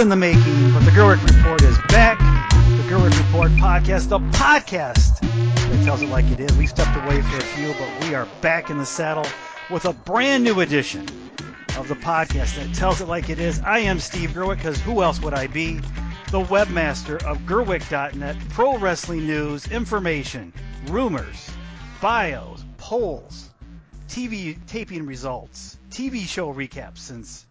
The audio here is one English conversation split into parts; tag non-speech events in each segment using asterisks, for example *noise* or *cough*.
in the making, but the Gerweck Report is back. The Gerweck Report podcast, the podcast that tells it like it is. We stepped away for a few, but we are back in the saddle with a brand new edition of the podcast that tells it like it is. I am Steve Gerweck, because who else would I be? The webmaster of Gerweck.net, pro wrestling news, information, rumors, bios, polls, TV taping results, TV show recaps since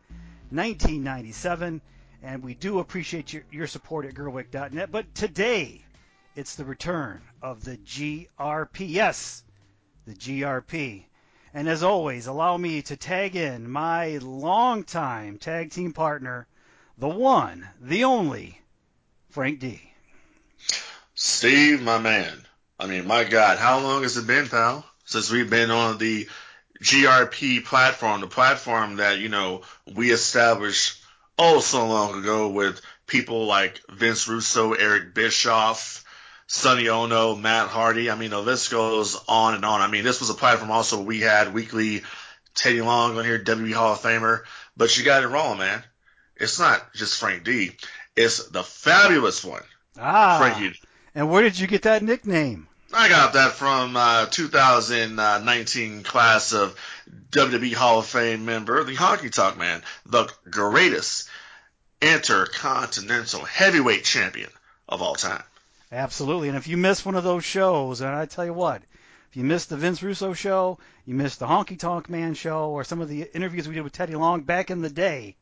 1997 and we do appreciate your, your support at Gerweck.net. But today, it's the return of the GRP. Yes, the GRP. And as always, allow me to tag in my longtime tag team partner, the one, the only, Frank D. Steve, my man. I mean, my God, how long has it been, pal, since we've been on the GRP platform, the platform that, you know, we established oh so long ago with people like Vince Russo, Eric Bischoff, Sonny Onoo, Matt Hardy. I mean, the list goes on and on. I mean, this was a platform also we had weekly Teddy Long on here, WWE Hall of Famer. But you got it wrong, man. It's not just Frank D. It's the fabulous one. Ah. Frankie. And where did you get that nickname? I got that from uh, 2019 class of WWE Hall of Fame member, the Honky Tonk Man, the greatest intercontinental heavyweight champion of all time. Absolutely. And if you missed one of those shows, and I tell you what, if you missed the Vince Russo show, you missed the Honky Tonk Man show, or some of the interviews we did with Teddy Long back in the day,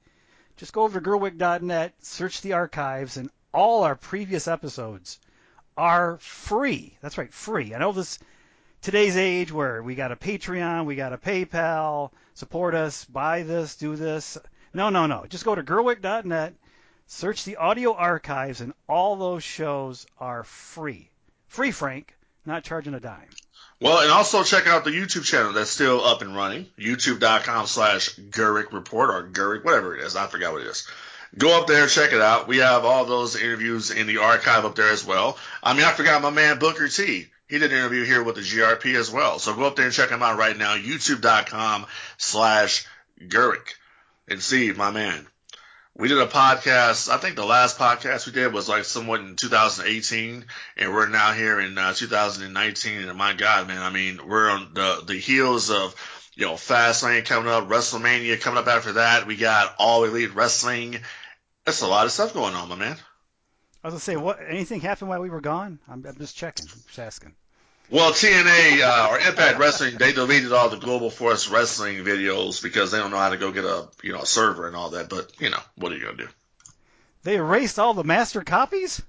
just go over to Gerweck.net, search the archives, and all our previous episodes are free. That's right, free. I know this today's age where we got a Patreon, we got a PayPal, support us, buy this, do this. No, no, no. Just go to Gerweck.net, search the audio archives, and all those shows are free. Free, Frank, not charging a dime. Well, and also check out the YouTube channel that's still up and running. YouTube.com slash Gerweck Report or Gerweck, whatever it is. I forgot what it is. Go up there, check it out. We have all those interviews in the archive up there as well. I mean, I forgot my man Booker T. He did an interview here with the GRP as well. So go up there and check him out right now. YouTube.com slash Gerweck. And Steve, my man, we did a podcast. I think the last podcast we did was like somewhat in 2018, and we're now here in uh, 2019. And my God, man, I mean, we're on the the heels of you know, Fastlane coming up, WrestleMania coming up after that. We got All Elite Wrestling. That's a lot of stuff going on, my man. I was gonna say, what? Anything happened while we were gone? I'm, I'm just checking, just asking. Well, TNA uh, or Impact Wrestling, they deleted all the Global Force Wrestling videos because they don't know how to go get a you know a server and all that. But you know, what are you gonna do? They erased all the master copies.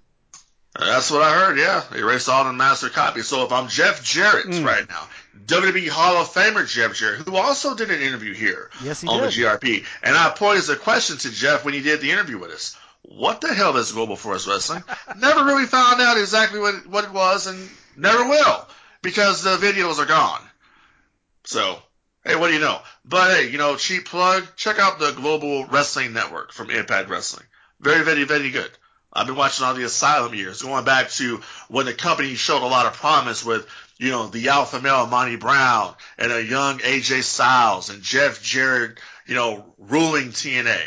That's what I heard. Yeah, they erased all the master copies. So if I'm Jeff Jarrett mm. right now, WWE Hall of Famer Jeff Jarrett, who also did an interview here yes, on did. the GRP, and I posed a question to Jeff when he did the interview with us. What the hell is Global Force Wrestling? *laughs* never really found out exactly what it, what it was, and never will because the videos are gone. So hey, what do you know? But hey, you know, cheap plug. Check out the Global Wrestling Network from Impact Wrestling. Very, very, very good. I've been watching all the Asylum years, going back to when the company showed a lot of promise with, you know, the alpha male Monty Brown and a young AJ Styles and Jeff Jarrett, you know, ruling TNA.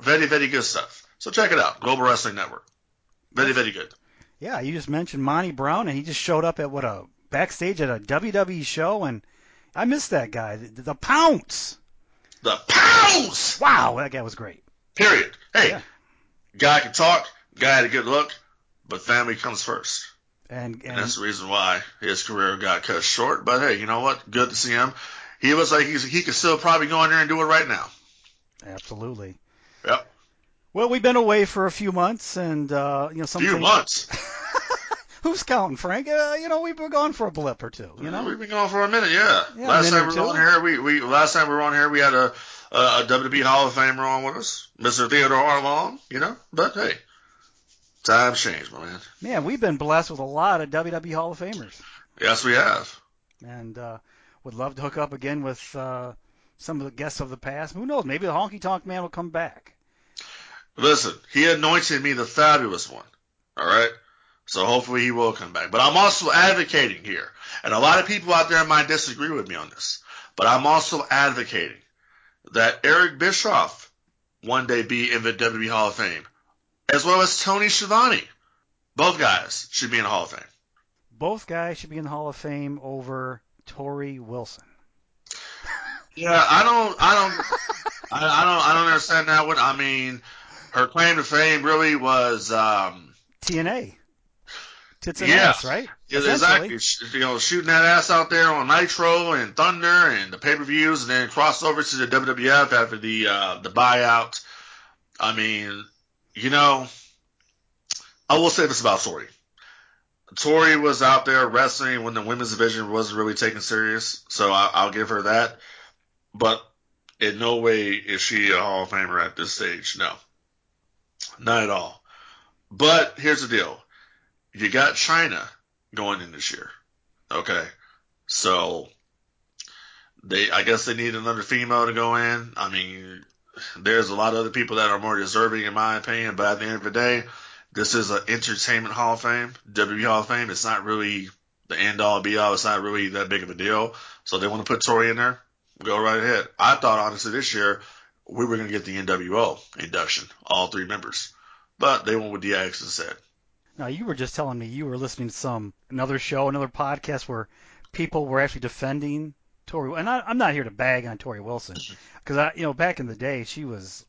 Very, very good stuff. So check it out. Global Wrestling Network. Very, very good. Yeah, you just mentioned Monty Brown, and he just showed up at what a backstage at a WWE show, and I missed that guy. The, the Pounce. The Pounce. Wow, that guy was great. Period. Hey, yeah. guy can talk Guy had a good look, but family comes first. And, and, and, that's the reason why his career got cut short. But hey, you know what? Good to see him. He looks like he's, he could still probably go in there and do it right now. Absolutely. Yep. Well, we've been away for a few months, and uh, you know, some few months. *laughs* Who's counting, Frank? Uh, you know, we've been gone for a blip or two. You know, we've been gone for a minute. Yeah. Yeah, last time we were on here, we, we last time we were on here, we had a a, a WWE Hall of Famer on with us, Mr. Theodore R. Long. You know, but hey, times change, my man. man, we've been blessed with a lot of WWE Hall of Famers, Yes, we have. and uh, would love to hook up again with uh, some of the guests of the past. Who knows? Maybe the Honky Tonk Man will come back. Listen, he anointed me the fabulous one. All right. So hopefully he will come back. But I'm also advocating here, and a lot of people out there might disagree with me on this, but I'm also advocating that Eric Bischoff one day be in the WWE Hall of Fame, as well as Tony Schiavone. Both guys should be in the Hall of Fame. Both guys should be in the Hall of Fame over Torrie Wilson. Yeah, I don't, I don't, I, I don't, I don't understand that one. I mean, her claim to fame really was, um, TNA. Tits and Yeah. ass, right? Yeah, exactly. You know, shooting that ass out there on Nitro and Thunder and the pay-per-views, and then crossed over to the WWF after the uh, the buyout. I mean, you know, I will say this about Torrie. Torrie was out there wrestling when the women's division wasn't really taken serious, so I, I'll give her that. But in no way is she a Hall of Famer at this stage. No, not at all. But here's the deal: you got Chyna going in this year. Okay. So they I guess they need another female to go in. I mean, there's a lot of other people that are more deserving in my opinion, but at the end of the day, this is an entertainment hall of fame, WWE Hall of Fame. It's not really the end all be all. It's not really that big of a deal. So they want to put Torrie in there. Go right ahead. I thought honestly this year we were going to get the NWO induction, all three members, but they went with DX instead. Now you were just telling me you were listening to some another show, another podcast where people were actually defending Torrie. And I, I'm not here to bag on Torrie Wilson *laughs* because I, you know, back in the day she was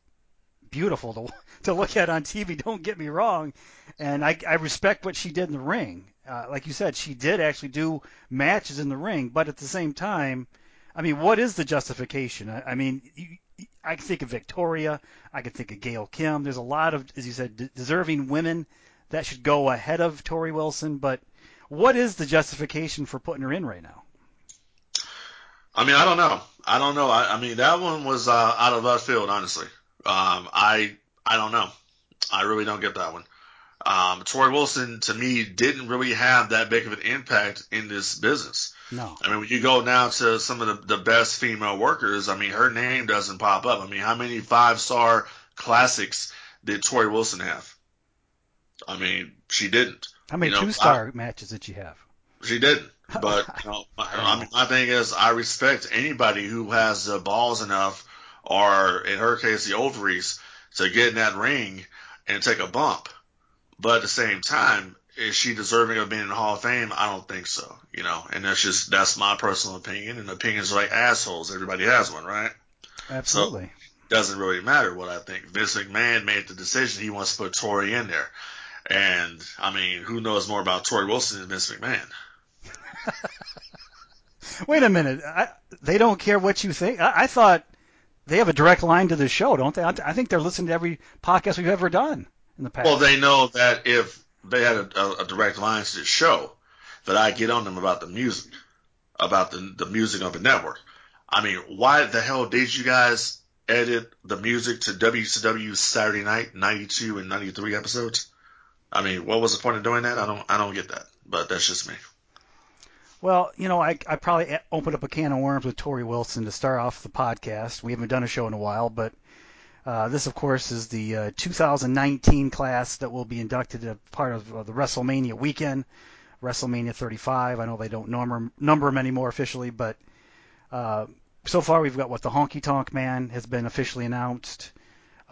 beautiful to *laughs* to look at on TV. Don't get me wrong, and I, I respect what she did in the ring. Uh, like you said, she did actually do matches in the ring, but at the same time, I mean, what is the justification? I, I mean, you, I can think of Victoria. I can think of Gail Kim. There's a lot of, as you said, de- deserving women that should go ahead of Torrie Wilson. But what is the justification for putting her in right now? I mean, I don't know. I don't know. I, I mean, that one was uh, out of left field, honestly. Um, I I don't know. I really don't get that one. Um, Torrie Wilson, to me, didn't really have that big of an impact in this business. No. I mean, when you go now to some of the, the best female workers, I mean, her name doesn't pop up. I mean, how many five star classics did Torrie Wilson have? I mean, she didn't. How many You know, two star matches did she have? She didn't. But *laughs* you know, I mean, my thing is, I respect anybody who has the balls enough, or in her case, the ovaries, to get in that ring and take a bump. But at the same time, is she deserving of being in the Hall of Fame? I don't think so. You know, and that's just that's my personal opinion. And opinions are like assholes. Everybody has one, right? Absolutely. Doesn't really matter what I think. Vince McMahon made the decision he wants to put Torrie in there. And I mean, who knows more about Torrie Wilson than Vince McMahon? Wait a minute. I, they don't care what you think. I, I thought they have a direct line to the show, don't they? I, think they're listening to every podcast we've ever done in the past. Well, they know that if they had a, a, a direct line to the show, that I get on them about the music, about the the music of the network. I mean, why the hell did you guys edit the music to WCW Saturday Night '92 and '93 episodes? I mean, what was the point of doing that? I don't I don't get that, but that's just me. Well, you know, I, I probably opened up a can of worms with Tori Wilson to start off the podcast. We haven't done a show in a while, but uh, this, of course, is the uh, 2019 class that will be inducted as part of uh, the WrestleMania weekend, WrestleMania 35. I know they don't number, number them anymore officially, but uh, so far we've got what the Honky Tonk Man has been officially announced.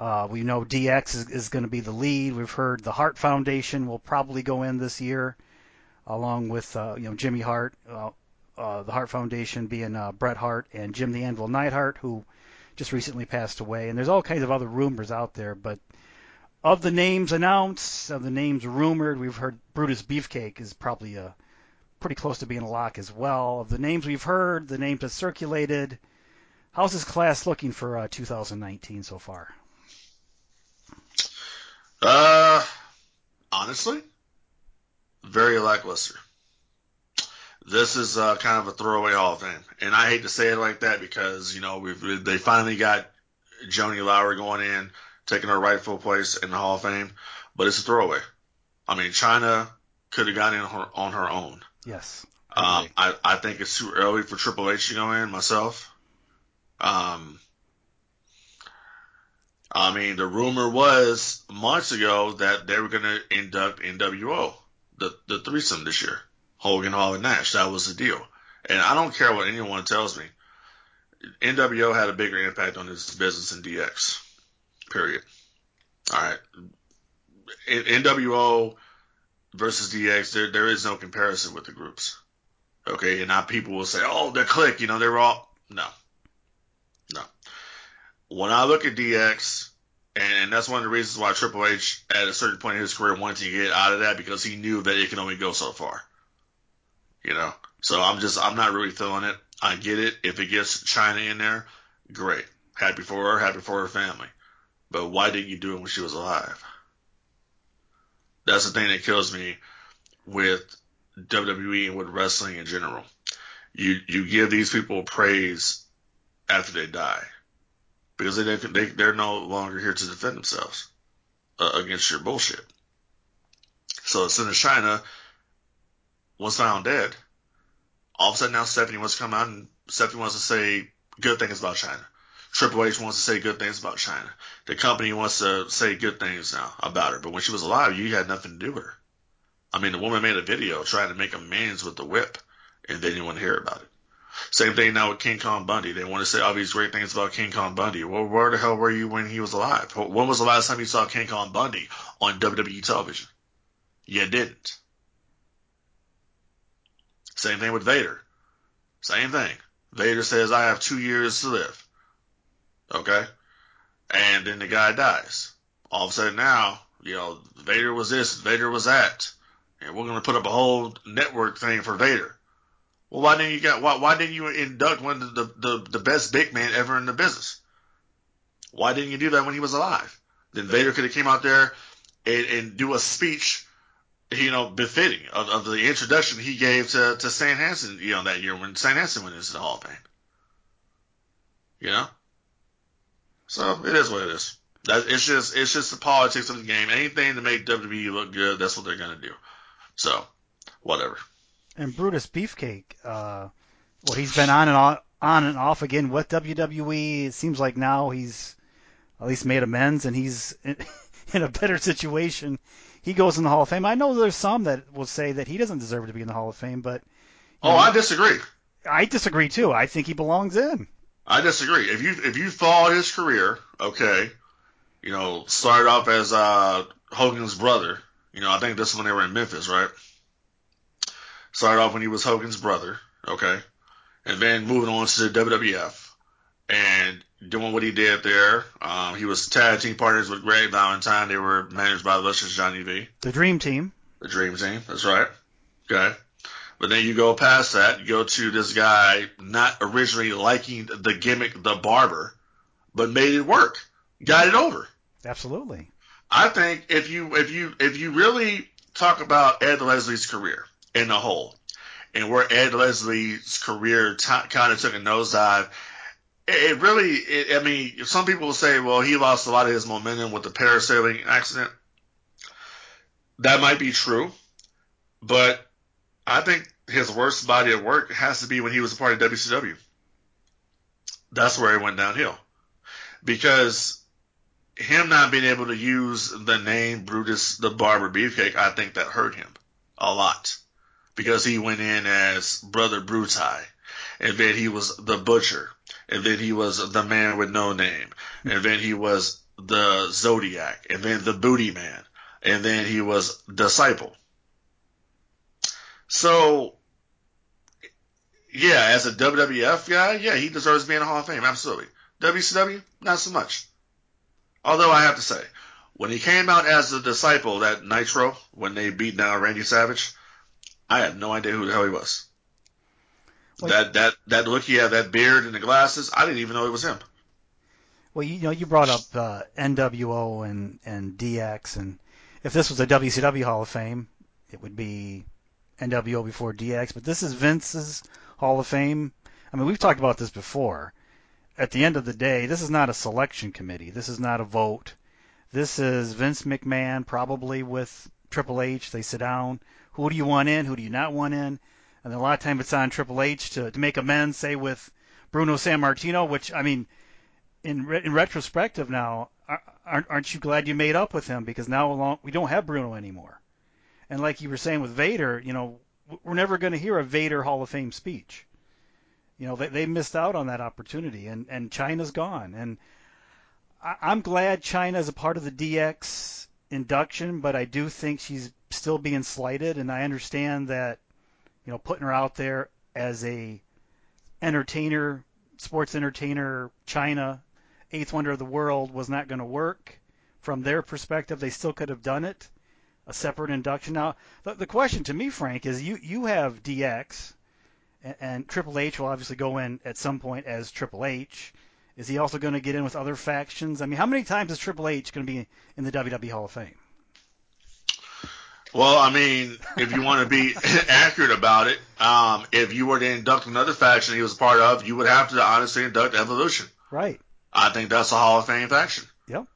Uh, we know DX is, is going to be the lead. We've heard the Hart Foundation will probably go in this year along with uh, you know Jimmy Hart, uh, uh, the Hart Foundation being Bret Hart and Jim the Anvil Neidhart, who just recently passed away. And there's all kinds of other rumors out there, but of the names announced, of the names rumored, we've heard Brutus Beefcake is probably uh, pretty close to being a lock as well. Of the names we've heard, the names that circulated, how's this class looking for uh, 2019 so far? Uh, honestly, very lackluster. This is uh, kind of a throwaway Hall of Fame, and I hate to say it like that because you know we've they finally got Joanie Laurer going in, taking her rightful place in the Hall of Fame, but it's a throwaway. I mean, Chyna could have gotten in on her, on her own. Yes. Um, I, I think it's too early for Triple H to go in myself. Um, I mean, the rumor was months ago that they were going to induct NWO, the, the threesome this year. Hogan, Hall, and Nash. That was the deal. And I don't care what anyone tells me. NWO had a bigger impact on this business than DX. Period. All right. NWO versus DX, there there is no comparison with the groups. Okay, and now people will say, "Oh, they're click," you know, they're all no, no. When I look at DX, and that's one of the reasons why Triple H, at a certain point in his career, wanted to get out of that because he knew that it can only go so far. You know, so I'm just I'm not really feeling it. I get it. If it gets Chyna in there, great. Happy for her, happy for her family. But why didn't you do it when she was alive? That's the thing that kills me with WWE and with wrestling in general. You you give these people praise after they die because they, they they're no longer here to defend themselves uh, against your bullshit. So as soon as Chyna was found dead, all of a sudden now Stephanie wants to come out and Stephanie wants to say good things about Chyna. Triple H wants to say good things about Chyna. The company wants to say good things now about her. But when she was alive, you had nothing to do with her. I mean, the woman made a video trying to make amends with the whip, and they didn't want to hear about it. Same thing now with King Kong Bundy. They want to say all these great things about King Kong Bundy. Well, where the hell were you when he was alive? When was the last time you saw King Kong Bundy on WWE television? You didn't. Same thing with Vader. Same thing. Vader says, I have two years to live. Okay? And then the guy dies. All of a sudden now, you know, Vader was this, Vader was that. And we're gonna put up a whole network thing for Vader. Well, why didn't you get why why didn't you induct one of the, the, the best big man ever in the business? Why didn't you do that when he was alive? Then Vader could have came out there and, and do a speech, you know, befitting of, of the introduction he gave to, to Stan Hansen, you know, that year when Stan Hansen went into the Hall of Fame. You know? So it is what it is. That, it's just it's just the politics of the game. Anything to make WWE look good, that's what they're gonna do. So, whatever. And Brutus Beefcake, uh, well, he's been on and on, on and off again with WWE. It seems like now he's at least made amends and he's in, *laughs* in a better situation. He goes in the Hall of Fame. I know there's some that will say that he doesn't deserve to be in the Hall of Fame, but oh, know, I disagree. I disagree too. I think he belongs in. I disagree. If you if you follow his career, okay, you know, started off as uh, Hogan's brother. You know, I think this is when they were in Memphis, right? Started off when he was Hogan's brother, okay, and then moving on to the WWF and doing what he did there. Um, he was tag team partners with Greg Valentine. They were managed by the Luscious Johnny V. The Dream Team. The Dream Team. That's right. Okay. But then you go past that, you go to this guy not originally liking the gimmick, the barber, but made it work, got it over. Absolutely. I think if you if you if you really talk about Ed Leslie's career in a whole, and where Ed Leslie's career t- kind of took a nosedive, it, it really, it, I mean, some people will say, well, he lost a lot of his momentum with the parasailing accident. That might be true, but I think his worst body of work has to be when he was a part of WCW. That's where it went downhill. Because him not being able to use the name Brutus the Barber Beefcake, I think that hurt him a lot. Because he went in as Brother Bruti, and then he was the Butcher, and then he was the man with no name, and then he was the Zodiac, and then the Booty Man, and then he was Disciple. So, yeah, as a WWF guy, yeah, he deserves to be in Hall of Fame, absolutely. WCW, not so much. Although I have to say, when he came out as the disciple that Nitro, when they beat down Randy Savage, I had no idea who the hell he was. Well, that that that look he had, that beard and the glasses, I didn't even know it was him. Well, you know, you brought up uh, NWO and and DX, and if this was a WCW Hall of Fame, it would be NWO before DX. But this is Vince's Hall of Fame. I mean, we've talked about this before. At the end of the day, this is not a selection committee. This is not a vote. This is Vince McMahon, probably with Triple H. They sit down. Who do you want in? Who do you not want in? And a lot of time it's on Triple H to, to make amends, say with Bruno Sammartino, which I mean, in re- in retrospective now, aren't aren't you glad you made up with him because now along, we don't have Bruno anymore. And like you were saying with Vader, you know, we're never going to hear a Vader Hall of Fame speech. You know, they, they missed out on that opportunity, and and Chyna's gone. And I, I'm glad Chyna is a part of the DX induction, but I do think she's still being slighted, and I understand that, you know, putting her out there as a entertainer, sports entertainer, Chyna, eighth wonder of the world was not going to work. From their perspective, they still could have done it, a separate induction. Now, the, the question to me, Frank, is you you have DX, and, and Triple H will obviously go in at some point as Triple H. Is he also going to get in with other factions? I mean, how many times is Triple H going to be in the WWE Hall of Fame? Well, I mean, if you want to be *laughs* accurate about it, um, if you were to induct another faction he was a part of, you would have to honestly induct Evolution. Right. I think that's a Hall of Fame faction. Yep.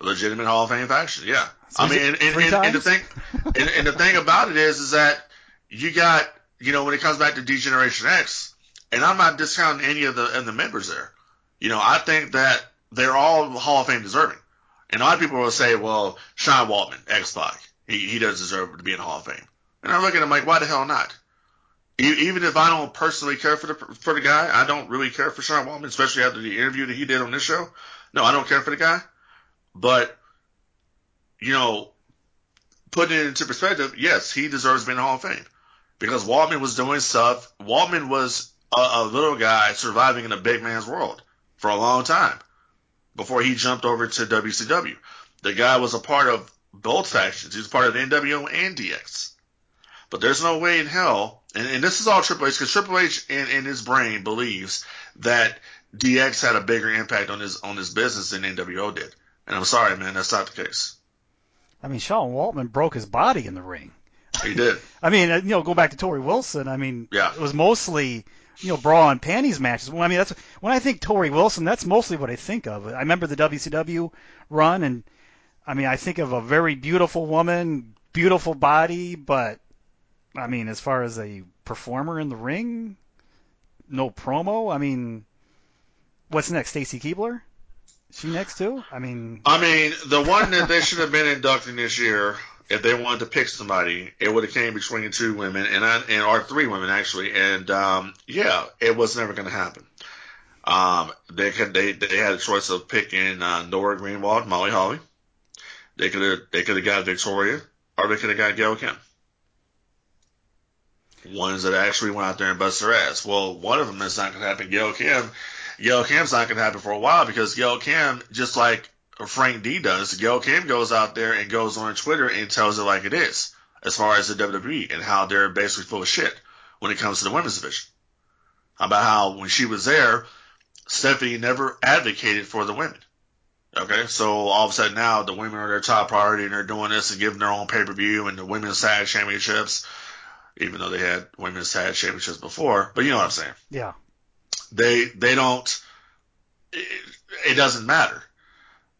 A legitimate Hall of Fame faction. Yeah. I mean, and, and, and, and the thing, and, and the thing about it is, is that you got, you know, when it comes back to D-Generation X, and I'm not discounting any of the of the members there. You know, I think that they're all Hall of Fame deserving. And a lot of people will say, well, Sean Waltman, X-Pac, he, he does deserve to be in the Hall of Fame. And I look at him like, why the hell not? Even if I don't personally care for the for the guy, I don't really care for Sean Waltman, especially after the interview that he did on this show. No, I don't care for the guy. But you know, putting it into perspective, yes, he deserves being be in the Hall of Fame because Waltman was doing stuff. Waltman was a, a little guy surviving in a big man's world for a long time before he jumped over to WCW. The guy was a part of both factions. He was part of the NWO and DX. But there's no way in hell, and, and this is all Triple H, because Triple H in, in his brain believes that DX had a bigger impact on his on his business than NWO did. And I'm sorry, man, that's not the case. I mean, Sean Waltman broke his body in the ring. He did. *laughs* I mean, uh, you know, go back to Torrie Wilson. I mean, yeah. it was mostly you know bra and panties matches. Well, I mean, that's when I think Torrie Wilson. That's mostly what I think of. I remember the WCW run, and I mean, I think of a very beautiful woman, beautiful body, but I mean, as far as a performer in the ring, no promo. I mean, what's next? Stacy Keibler? She next too? I mean, I mean, the one that they should have been inducting this year, if they wanted to pick somebody, it would have came between two women and I, and or three women actually, and um, yeah, it was never going to happen. Um, they could they they had a choice of picking uh, Nora Greenwald, Molly Holly. They could have they could have got Victoria, or they could have got Gail Kim ones that actually went out there and bust their ass. Well, one of them is not going to happen. Gail Kim, Gail Kim's not going to happen for a while because Gail Kim, just like Frank D does, Gail Kim goes out there and goes on Twitter and tells it like it is, as far as the WWE and how they're basically full of shit when it comes to the women's division. About how when she was there, Stephanie never advocated for the women. Okay, so all of a sudden now the women are their top priority and they're doing this and giving their own pay per view and the women's tag championships even though they had women's tag championships before. But you know what I'm saying? Yeah. They they don't. It, it doesn't matter.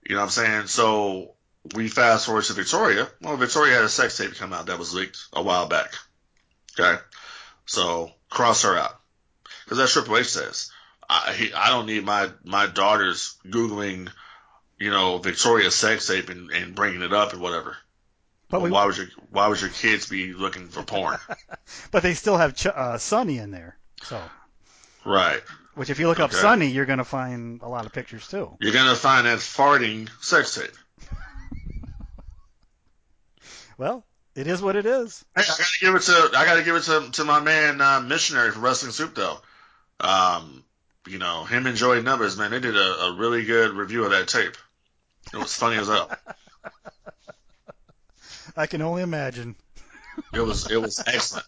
You know what I'm saying? So we fast forward to Victoria. Well, Victoria had a sex tape come out that was leaked a while back. Okay, so cross her out because that's Triple H says. I he, I don't need my my daughters googling, you know, Victoria's sex tape and, and bringing it up and whatever. But well, we, why would your why would your kids be looking for porn? *laughs* but they still have Ch- uh, Sunny in there, so. Right. Which, if you look okay. up Sunny, you're going to find a lot of pictures too. You're going to find that farting sex tape. *laughs* well, it is what it is. Hey, I got to give it to I got to give it to to my man uh, missionary from Wrestling Soup though. Um, you know him and Joey Numbers, man, they did a, a really good review of that tape. It was funny as hell. *laughs* I can only imagine. It was it was excellent.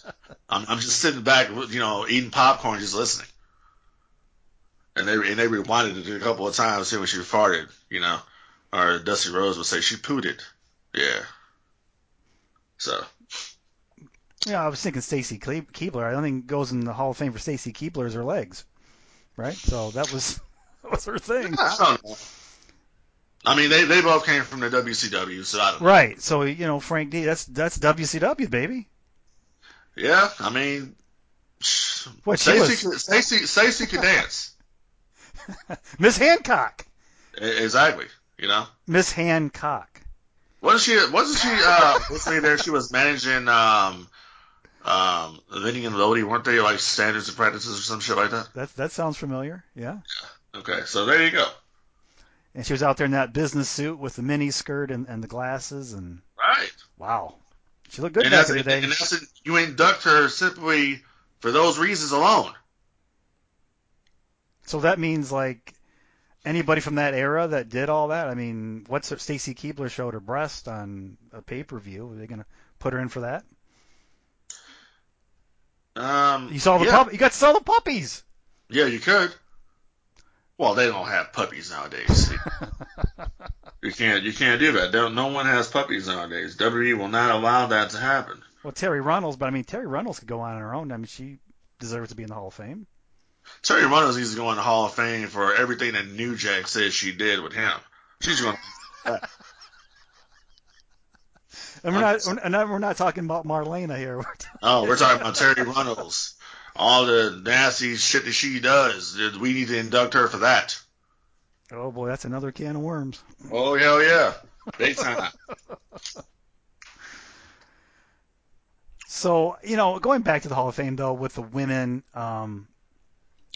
I'm, I'm just sitting back, you know, eating popcorn, just listening. And they and they rewinded it a couple of times, see when she farted, you know, or Dusty Rhodes would say she pooted. Yeah. So Yeah, I was thinking Stacy Keibler. I don't think goes in the Hall of Fame for Stacy Keibler is her legs, right? So that was *laughs* that was her thing. I don't know. I mean, they, they both came from the WCW, so I don't know. Right. So you know, Frank D. That's that's WCW baby. Yeah, I mean, What Stacy Stacy Stacy could dance. *laughs* Miss Hancock. Exactly. You know, Miss Hancock. wasn't she? Wasn't she? Uh, *laughs* wasn't there? She was managing um, um, Vinny and Lodi, weren't they? Like standards and practices or some shit like that. That that sounds familiar. Yeah. Okay, so there you go. And she was out there in that business suit with the mini skirt and, and the glasses and Right. wow, she looked good and back in the day. and you induct her simply for those reasons alone. So that means like anybody from that era that did all that. I mean, what's her, Stacy Keibler showed her breast on a pay per view. Are they gonna put her in for that? Um, You saw the yeah. pup. You got to sell the puppies. Yeah, you could. Well, they don't have puppies nowadays. *laughs* you can't. You can't do that. Don't, no one has puppies nowadays. WWE will not allow that to happen. well, Terri Runnels, but I mean Terri Runnels could go on her own. I mean she deserves to be in the Hall of Fame. Terri Runnels needs to go in the Hall of Fame for everything that New Jack says she did with him. She's going. And we're not, we're not we're not talking about Marlena here. We're Oh, we're talking about Terri Runnels. All the nasty shit that she does. We need to induct her for that. oh boy, that's another can of worms. Oh hell yeah, big time. So you know, going back to the Hall of Fame though, with the women, um,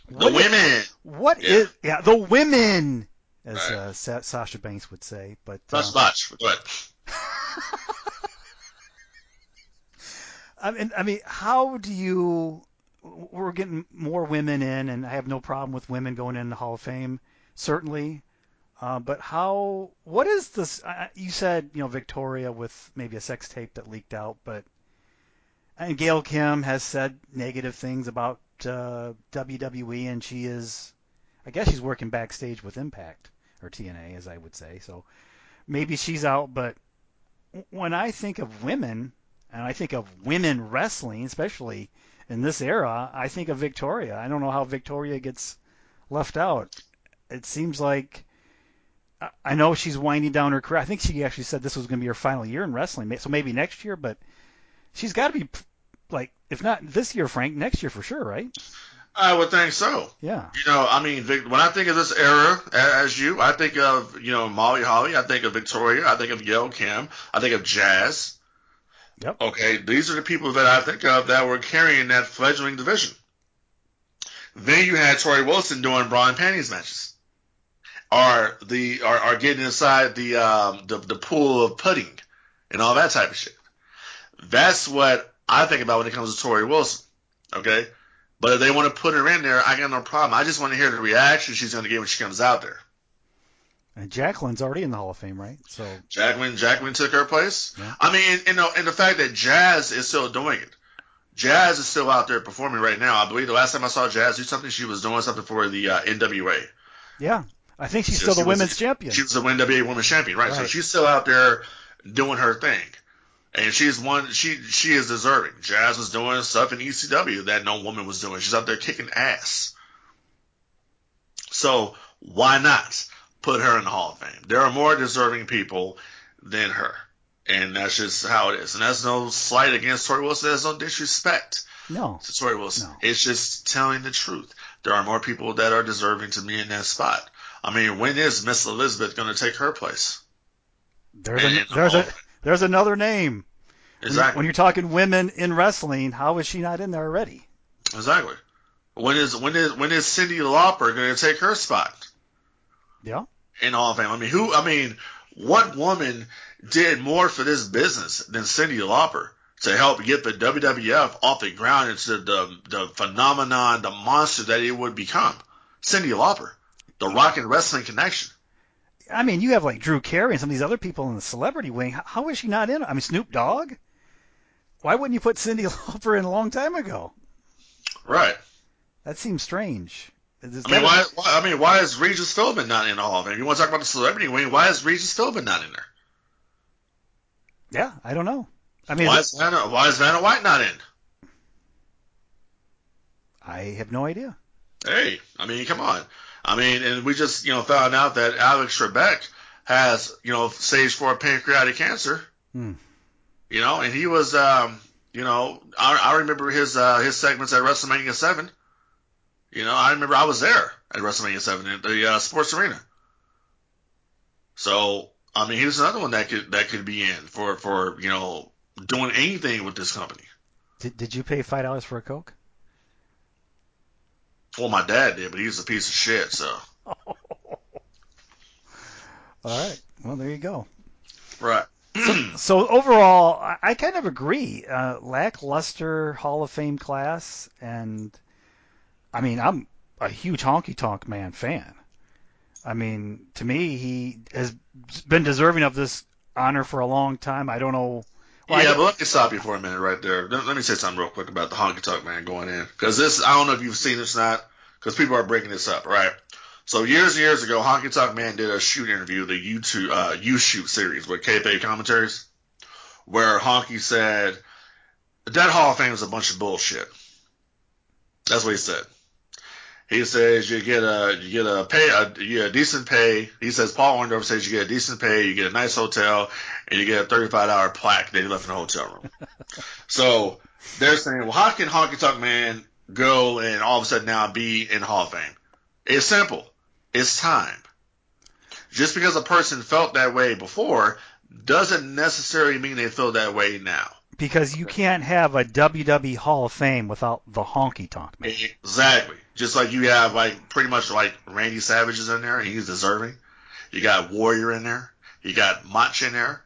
The what is- women. What Yeah. is yeah the women, as Right. uh, Sa- Sasha Banks would say. But uh, Touch botch. Go ahead. *laughs* I mean, I mean, how do you? We're getting more women in, and I have no problem with women going in the Hall of Fame, certainly. Uh, but how? What is this? I- You said you know Victoria with maybe a sex tape that leaked out, but and Gail Kim has said negative things about uh, WWE, and she is, I guess she's working backstage with Impact or TNA, as I would say. So maybe she's out, but when I think of women, and I think of women wrestling, especially in this era, I think of Victoria. I don't know how Victoria gets left out. It seems like I- know she's winding down her career. I think she actually said this was going to be her final year in wrestling, so maybe next year. But she's got to be like, if not this year, Frank, next year for sure, right? I would think so. Yeah. You know, I mean, when I think of this era as you, I think of, you know, Molly Holly, I think of Victoria, I think of Gail Kim, I think of Jazz. Yep. Okay, these are the people that I think of that were carrying that fledgling division. Then you had Torrie Wilson doing bra and panties matches. Are the are, are getting inside the um the, the pool of pudding and all that type of shit. That's what I think about when it comes to Torrie Wilson. Okay? But if they want to put her in there, I got no problem. I just want to hear the reaction she's going to get when she comes out there. And Jacqueline's already in the Hall of Fame, right? So Jacqueline, Jacqueline took her place. Yeah. I mean, and, and, the, and the fact that Jazz is still doing it. Jazz is still out there performing right now. I believe the last time I saw Jazz do something, she was doing something for the uh, NWA. yeah, I think she's So still she the women's champion. She was the NWA Women's Champion, right? So she's still out there doing her thing, and she's one. She she is deserving. Jazz was doing stuff in ECW that no woman was doing. She's out there kicking ass. So why not put her in the Hall of Fame? There are more deserving people than her, and that's just how it is. And that's no slight against Torrie Wilson. There's no disrespect no, to Torrie Wilson. No. It's just telling the truth. There are more people that are deserving to be in that spot. I mean, when is Miss Elizabeth going to take her place? there's a the there's a. there's another name. Exactly. when you're talking women in wrestling, how is she not in there already? Exactly. When is when is when is Cyndi Lauper going to take her spot Yeah. in Hall of Fame? I mean, who? I mean, what woman did more for this business than Cyndi Lauper to help get the WWF off the ground into the the phenomenon, the monster that it would become? Cyndi Lauper, the Rock and Wrestling Connection. I mean, you have like Drew Carey and some of these other people in the celebrity wing. How, how is she not in? I mean, Snoop Dogg. Why wouldn't you put Cyndi *laughs* Lauper in a long time ago? Right. That seems strange. There's I mean, why, why? I mean, why is Regis Philbin not in all of Fame? You want to talk about the celebrity wing? Why is Regis Philbin not in there? Yeah, I don't know. I mean, why is Vanna, why is Vanna White not in? I have no idea. Hey, I mean, come on. I mean, and we just you know found out that Alex Trebek has you know stage four pancreatic cancer. Hmm. You know, and he was um you know I, I remember his uh, his segments at WrestleMania seven. You know, I remember I was there at WrestleMania seven at the uh, Sports Arena. So I mean, he was another one that could that could be in for for you know doing anything with this company. Did Did you pay five dollars for a coke? Well, my dad did, but he was a piece of shit. So *laughs* All right. Well, there you go. right. *clears throat* So overall, I, I kind of agree. Uh, lackluster Hall of Fame class, and I mean, I'm a huge Honky Tonk Man fan. I mean, to me, he has been deserving of this honor for a long time. I don't know. I yeah, but let me stop you for a minute right there. Let, me say something real quick about the honky tonk man going in, because this I don't know if you've seen this or not, because people are breaking this up, right? So years and years ago, Honky Tonk Man did a shoot interview, the YouTube uh, You Shoot series with kayfabe commentaries, where Honky said that Hall of Fame is a bunch of bullshit. That's what he said. He says you get a you get a pay a, you get a decent pay. He says Paul Orndorff says you get a decent pay, you get a nice hotel, and you get a thirty five dollar plaque that he left in the hotel room. *laughs* so they're saying, well, how can Honky Tonk Man go and all of a sudden now be in Hall of Fame? It's simple. It's time. Just because a person felt that way before doesn't necessarily mean they feel that way now. Because you can't have a WWE Hall of Fame without the Honky Tonk Man. Exactly. Just like you have like pretty much like Randy Savage is in there, and he's deserving. You got Warrior in there. You got Mach in there.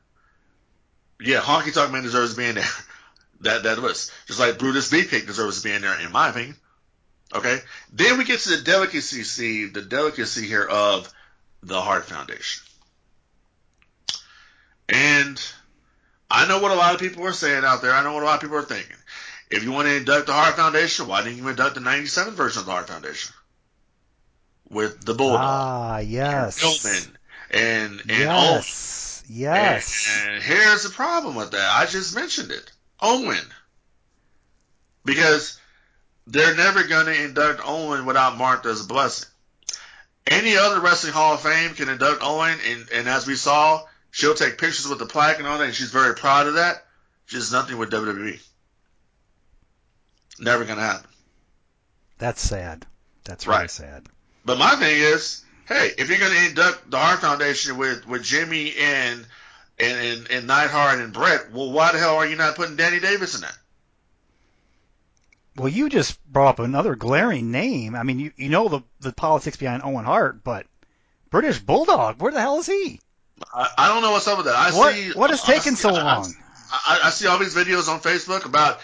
Yeah, Honky Tonk Man deserves being there. *laughs* That that list. Just like Brutus Beefcake deserves to be in there, in my opinion. Okay. Then we get to the delicacy, see the delicacy here of the Hart Foundation. And I know what a lot of people are saying out there. I know what a lot of people are thinking. If you want to induct the Hart Foundation, why didn't you induct the 97 version of the Hart Foundation? With the Bulldog. Ah, yes. And, and Owen. Yes. Yes. And, and here's the problem with that. I just mentioned it. Owen. Because they're never going to induct Owen without Martha's blessing. Any other wrestling Hall of Fame can induct Owen, and, and as we saw, she'll take pictures with the plaque and all that, and she's very proud of that. Just nothing with WWE. Never going to happen. That's sad. That's really Right. sad. But my thing is, hey, if you're going to induct the Hart Foundation with, with Jimmy and and, and and Neidhart and Bret, well, why the hell are you not putting Danny Davis in that? Well, you just brought up another glaring name. I mean, you, you know the, the politics behind Owen Hart, but British Bulldog, where the hell is he? I, I don't know what's up with that. I What, see what has I taken so long? I, I see all these videos on Facebook about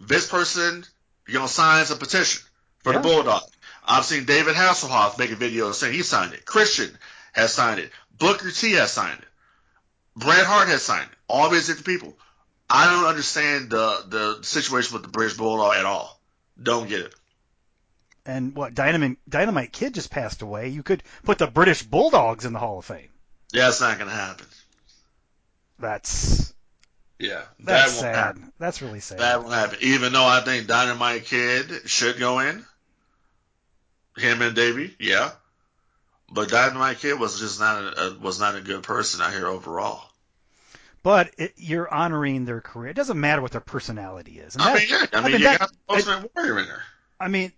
this person, you know, signs a petition for Yeah. the Bulldog. I've seen David Hasselhoff make a video saying he signed it. Christian has signed it. Booker T has signed it. Bret Hart has signed it. All these different people. I don't understand the the situation with the British Bulldog at all. Don't get it. And what, Dynamite, Dynamite Kid just passed away. You could put the British Bulldogs in the Hall of Fame. Yeah, it's not gonna happen. That's, Yeah, that's that won't sad. happen. That's really sad. That won't happen. Even though I think Dynamite Kid should go in. Him and Davey, yeah. But Dynamite Kid was just not a, a was not a good person out here overall. But it, you're honoring their career. It doesn't matter what their personality is. And I that- mean, yeah, I I mean, mean, you that- got the Ultimate Warrior in there. I mean,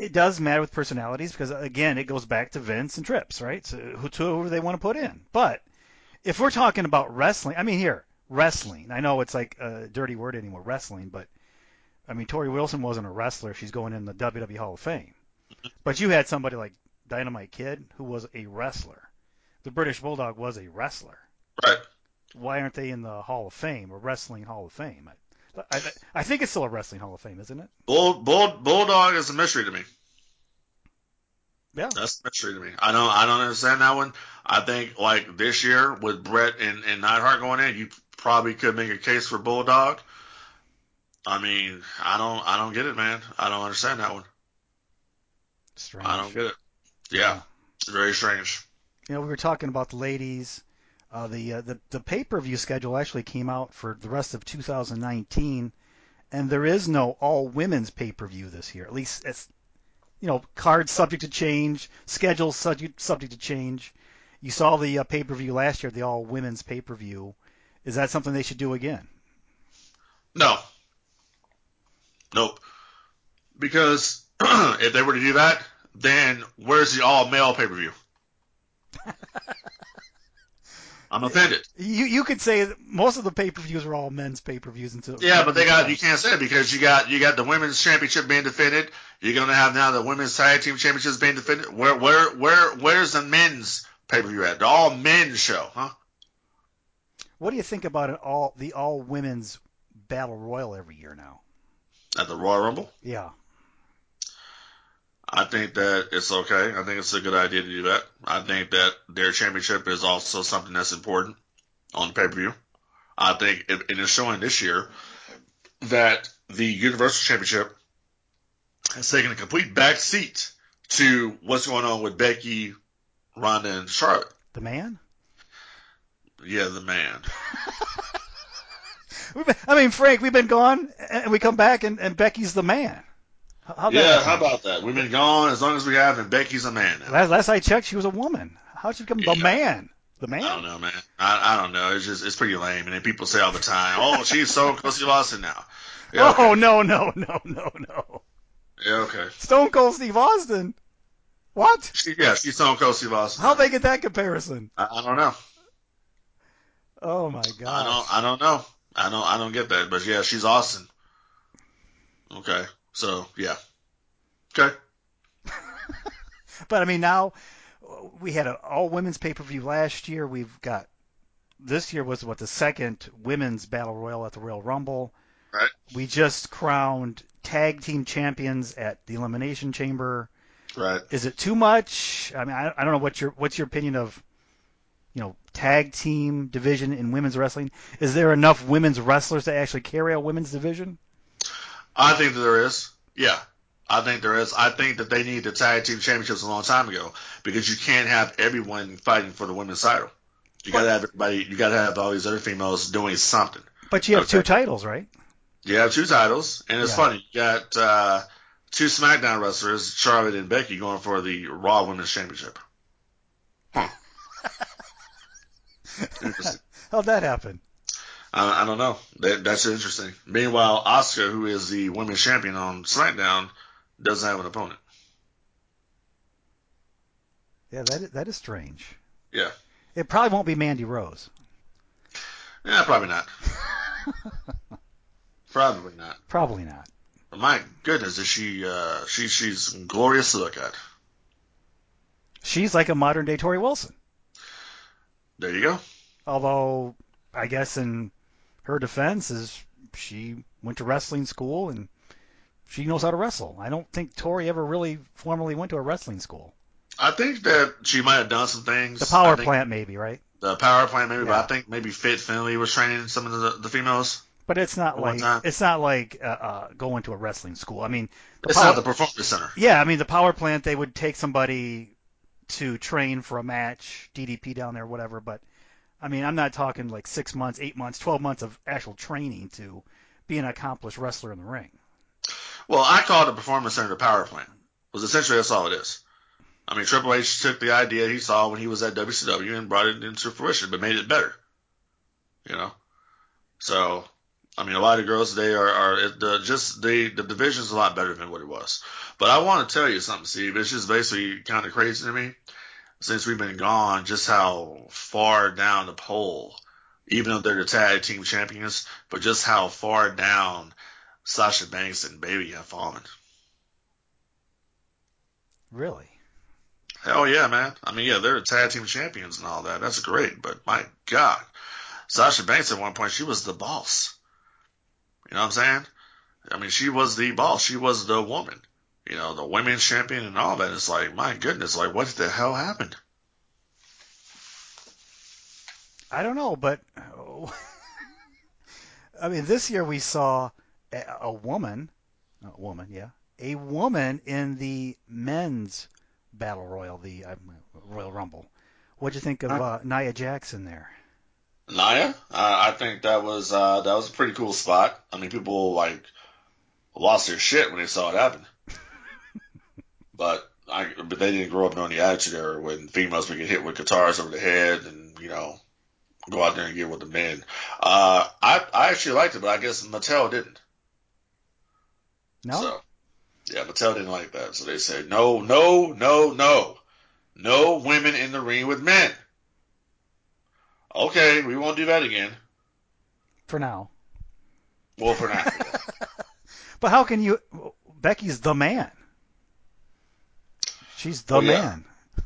it does matter with personalities because again, it goes back to Vince and Trips, right? So who to whoever they want to put in. But if we're talking about wrestling, I mean, here wrestling. I know it's like a dirty word anymore, wrestling, but I mean, Torrie Wilson wasn't a wrestler. She's going in the WWE Hall of Fame. But you had somebody like Dynamite Kid who was a wrestler. The British Bulldog was a wrestler. Right. Why aren't they in the Hall of Fame or Wrestling Hall of Fame? I, I, think it's still a Wrestling Hall of Fame, isn't it? Bull, Bull, Bulldog is a mystery to me. Yeah. That's a mystery to me. I don't I don't understand that one. I think like this year with Bret and, and Neidhart going in, you probably could make a case for Bulldog. I mean, I don't I don't get it, man. I don't understand that one. Strange. I don't get it. Yeah. It's very strange. You know, we were talking about the ladies. Uh, the, uh, the the pay per view schedule actually came out for the rest of 2019, and there is no all women's pay per view this year. At least it's you know cards subject to change, schedules subject subject to change. You saw the uh, pay per view last year, the all women's pay per view. Is that something they should do again? No. Nope. Because *clears throat* if they were to do that, then where's the all male pay per view? *laughs* I'm offended. You you could say most of the pay per views are all men's pay per views until Yeah, but they got you can't say it because you got you got the women's championship being defended. You're gonna have now the women's tag team championships being defended. Where where where where's the men's pay per view at? The all men's show, huh? What do you think about it all the all women's battle royal every year now? At the Royal Rumble? Yeah. I think that it's okay. I think it's a good idea to do that. I think that their championship is also something that's important on the pay per view. I think it, it is showing this year that the Universal Championship has taken a complete back seat to what's going on with Becky, Ronda, and Charlotte. The man? Yeah, the man. *laughs* Been, I mean, Frank, we've been gone, and we come back, and, and Becky's the man. How yeah, how about that? We've been gone as long as we have, and Becky's a man now. Last, last I checked, she was a woman. How'd she become Yeah. the man? The man? I don't know, man. I, I don't know. It's just it's pretty lame. And then people say all the time, "Oh, she's so Steve Austin now." *laughs* Yeah, okay. Oh no no no no no! Yeah, okay. Stone Cold Steve Austin. What? She, yeah, she's Stone Cold Steve Austin. How'd they get that comparison? I, I don't know. Oh my god. I don't. I don't know. I don't. I don't get that. But yeah, she's Austin. Okay. So yeah. Okay. *laughs* But I mean, now we had an all women's pay per view last year. We've got this year was what the second women's battle royal at the Royal Rumble. Right. We just crowned tag team champions at the Elimination Chamber. Right. Is it too much? I mean, I, I don't know what your what's your opinion of you know tag team division in women's wrestling. Is there enough women's wrestlers to actually carry a women's division? I think that there is. Yeah. I think there is. I think that they need the tag team championships a long time ago because you can't have everyone fighting for the women's title. You gotta have everybody. You gotta have all these other females doing something. But you have two titles, right? You have two titles, and it's Yeah. funny. You got uh, two SmackDown wrestlers, Charlotte and Becky, going for the Raw Women's Championship. *laughs* Huh. How'd that happen? I, I don't know. That, that's interesting. Meanwhile, Asuka, who is the women's champion on SmackDown, doesn't have an opponent. Yeah, that is, that is strange. Yeah. It probably won't be Mandy Rose. Yeah, probably not. *laughs* probably not. Probably not. But my goodness, is she? Uh, she she's glorious to look at. She's like a modern day Torrie Wilson. There you go. Although I guess in her defense is she went to wrestling school and she knows how to wrestle. I don't think Torrie ever really formally went to a wrestling school. I think that she might have done some things. The power plant maybe, right? The power plant, maybe, but I think maybe Fit Finlay was training some of the, the females. But it's not like it's not like uh, uh, going to a wrestling school. I mean, the It's power, not the performance center. yeah, I mean the power plant they would take somebody to train for a match, DDP down there, whatever. But I mean, I'm not talking like six months, eight months, twelve months of actual training to be an accomplished wrestler in the ring. Well, I call it the performance center power plant. Was essentially that's all it is. I mean, Triple H took the idea he saw when he was at WCW and brought it into fruition, but made it better. You know, so I mean, a lot of girls today are, are the just the the division's a lot better than what it was. But I want to tell you something, Steve. It's just basically kind of crazy to me since we've been gone, just how far down the pole, even though they're the tag team champions, but just how far down Sasha Banks and Bayley have fallen. Really? Hell yeah, man. I mean, yeah, they're tag team champions and all that. That's great. But my God, Sasha Banks at one point, she was the boss. You know what I'm saying? I mean, she was the boss. She was the woman. You know, the women's champion and all that. It's like, my goodness, like, what the hell happened? I don't know, but *laughs* I mean, this year we saw a, a woman, a woman, yeah, a woman in the men's battle royal, the uh, Royal Rumble, What'd you think of uh, Nia Jackson there? Nia, uh, I think that was uh, that was a pretty cool spot. I mean, people like lost their shit when they saw it happen. But I, but they didn't grow up knowing the attitude era when females would get hit with guitars over the head and you know go out there and get with the men. Uh, I I actually liked it, but I guess Mattel didn't. No. So, yeah, Mattel didn't like that, so they said no, no, no, no, no women in the ring with men. Okay, we won't do that again. For now. Well, for now. *laughs* but how can you? Becky's the man. She's the Oh, yeah. man.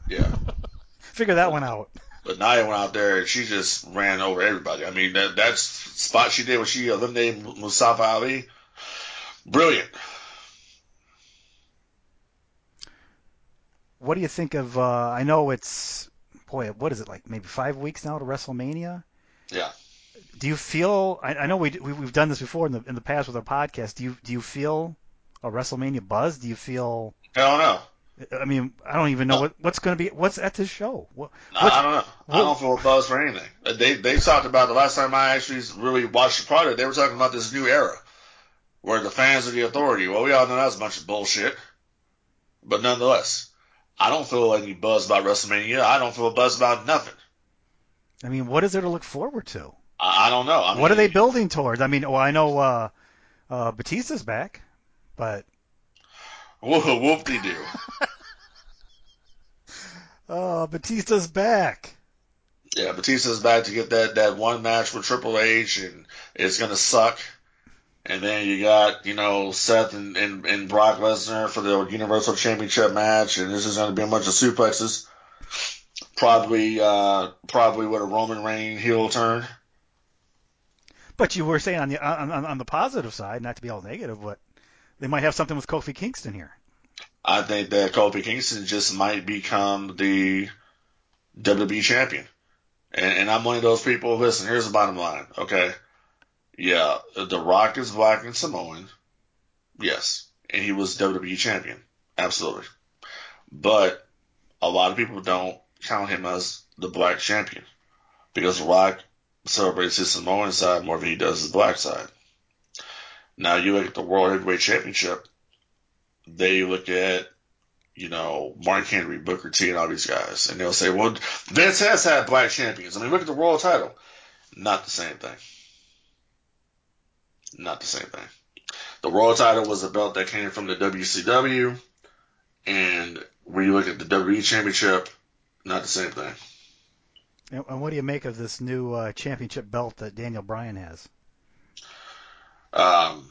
Yeah. *laughs* Figure that one out. But Nia went out there and she just ran over everybody. I mean, that that spot she did when she eliminated Mustafa Ali, brilliant. What do you think of? Uh, I know it's boy, what is it like? Maybe five weeks now to WrestleMania. Yeah. Do you feel? I, I know we, we we've done this before in the in the past with our podcast. Do you do you feel a WrestleMania buzz? Do you feel? Hell no. I mean, I don't even know what what's going to be. What's at this show? What, I, don't know. I don't feel a buzz for anything. They they talked about the last time I actually really watched the product. They were talking about this new era where the fans are the authority. Well, we all know that's a bunch of bullshit. But nonetheless, I don't feel any buzz about WrestleMania. I don't feel a buzz about nothing. I mean, what is there to look forward to? I, I don't know. I mean, what are they building towards? I mean, well, I know uh, uh, Batista's back, but Whoop whoop de doo. uh, *laughs* Batista's back. Yeah, Batista's back to get that, that one match with Triple H, and it's gonna suck. And then you got, you know, Seth and, and, and Brock Lesnar for the Universal Championship match, and this is gonna be a bunch of suplexes. Probably, uh, probably with a Roman Reign heel turn. But you were saying on the on, on the positive side, not to be all negative, but they might have something with Kofi Kingston here. I think that Kofi Kingston just might become the WWE champion. And, and I'm one of those people. Listen, here's the bottom line. Okay. Yeah. The Rock is black and Samoan. Yes. And he was WWE champion. Absolutely. But a lot of people don't count him as the black champion because The Rock celebrates his Samoan side more than he does his black side. Now you look at the World Heavyweight Championship, they look at, you know, Mark Henry, Booker T, and all these guys, and they'll say, well, Vince has had black champions. I mean, look at the world title. Not the same thing. Not the same thing. The world title was a belt that came from the WCW, and when you look at the WWE Championship, not the same thing. And what do you make of this new uh, championship belt that Daniel Bryan has? Um,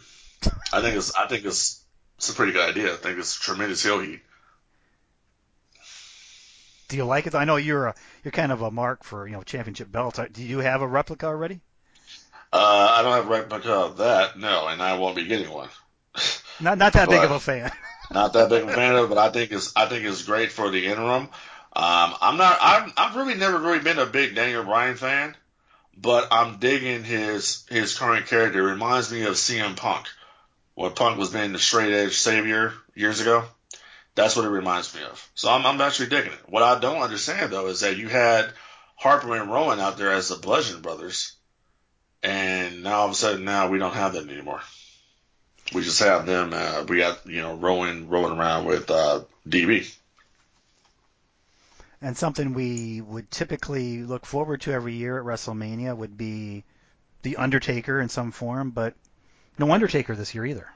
I think it's, I think it's, it's a pretty good idea. I think it's tremendous heel heat. Do you like it? I know you're a you're kind of a mark for you know championship belts. Do you have a replica already? Uh, I don't have a replica of that, no, and I won't be getting one. *laughs* Not not that big of a fan. *laughs* Not that big of a fan of it, but I think it's I think it's great for the interim. Um, I'm not I'm I've really never really been a big Daniel Bryan fan, but I'm digging his his current character. It reminds me of CM Punk when Punk was being the straight edge savior years ago. That's what it reminds me of. So I'm I'm actually digging it. What I don't understand though is that you had Harper and Rowan out there as the Bludgeon Brothers, and now all of a sudden now we don't have that anymore. We just have them. Uh, we got you know Rowan rolling around with uh, DB. And something we would typically look forward to every year at WrestleMania would be the Undertaker in some form, but no Undertaker this year either.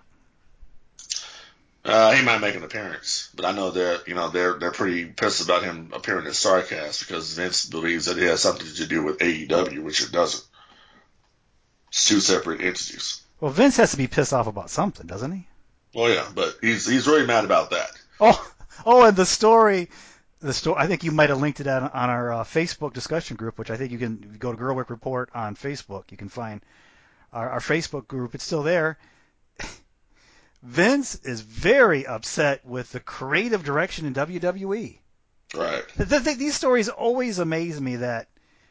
Uh, he might make an appearance, but I know they're you know they're they're pretty pissed about him appearing as Starcast because Vince believes that it has something to do with AEW, which it doesn't. It's two separate entities. Well, Vince has to be pissed off about something, doesn't he? Well, yeah, but he's he's really mad about that. Oh, oh, and the story, the story. I think you might have linked it on, on our uh, Facebook discussion group, which I think you can go to Gerweck Report on Facebook. You can find our, our Facebook group. It's still there. *laughs* Vince is very upset with the creative direction in WWE. Right. The, the, these stories always amaze me that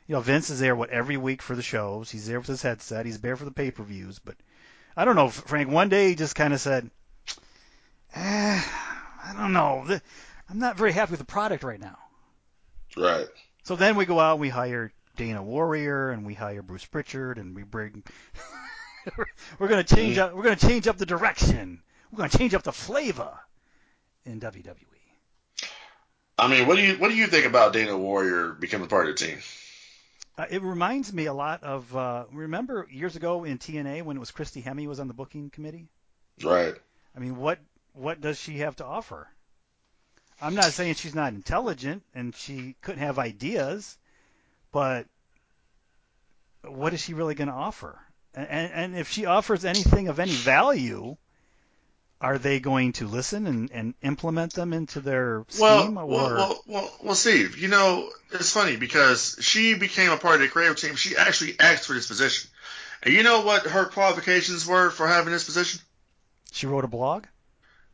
you know Vince is there what every week for the shows. He's there with his headset. He's there for the pay-per-views. But I don't know, Frank. One day he just kind of said, eh, "I don't know. I'm not very happy with the product right now." Right. So then we go out and we hire Dana Warrior and we hire Bruce Pritchard and we bring. *laughs* we're gonna change up. We're gonna change up the direction. We're gonna change up the flavor in. WWE. I mean, what do you what do you think about Dana Warrior becoming part of the team? Uh, it reminds me a lot of uh, remember years ago in TNA when it was Christy Hemme was on the booking committee. Right. I mean, what what does she have to offer? I'm not saying she's not intelligent and she couldn't have ideas, but what is she really going to offer? And, and if she offers anything of any value, are they going to listen and, and implement them into their scheme? well, or well, well, well, Steve, you know, it's funny because she became a part of the creative team. She actually asked for this position. And you know what her qualifications were for having this position? she wrote a blog?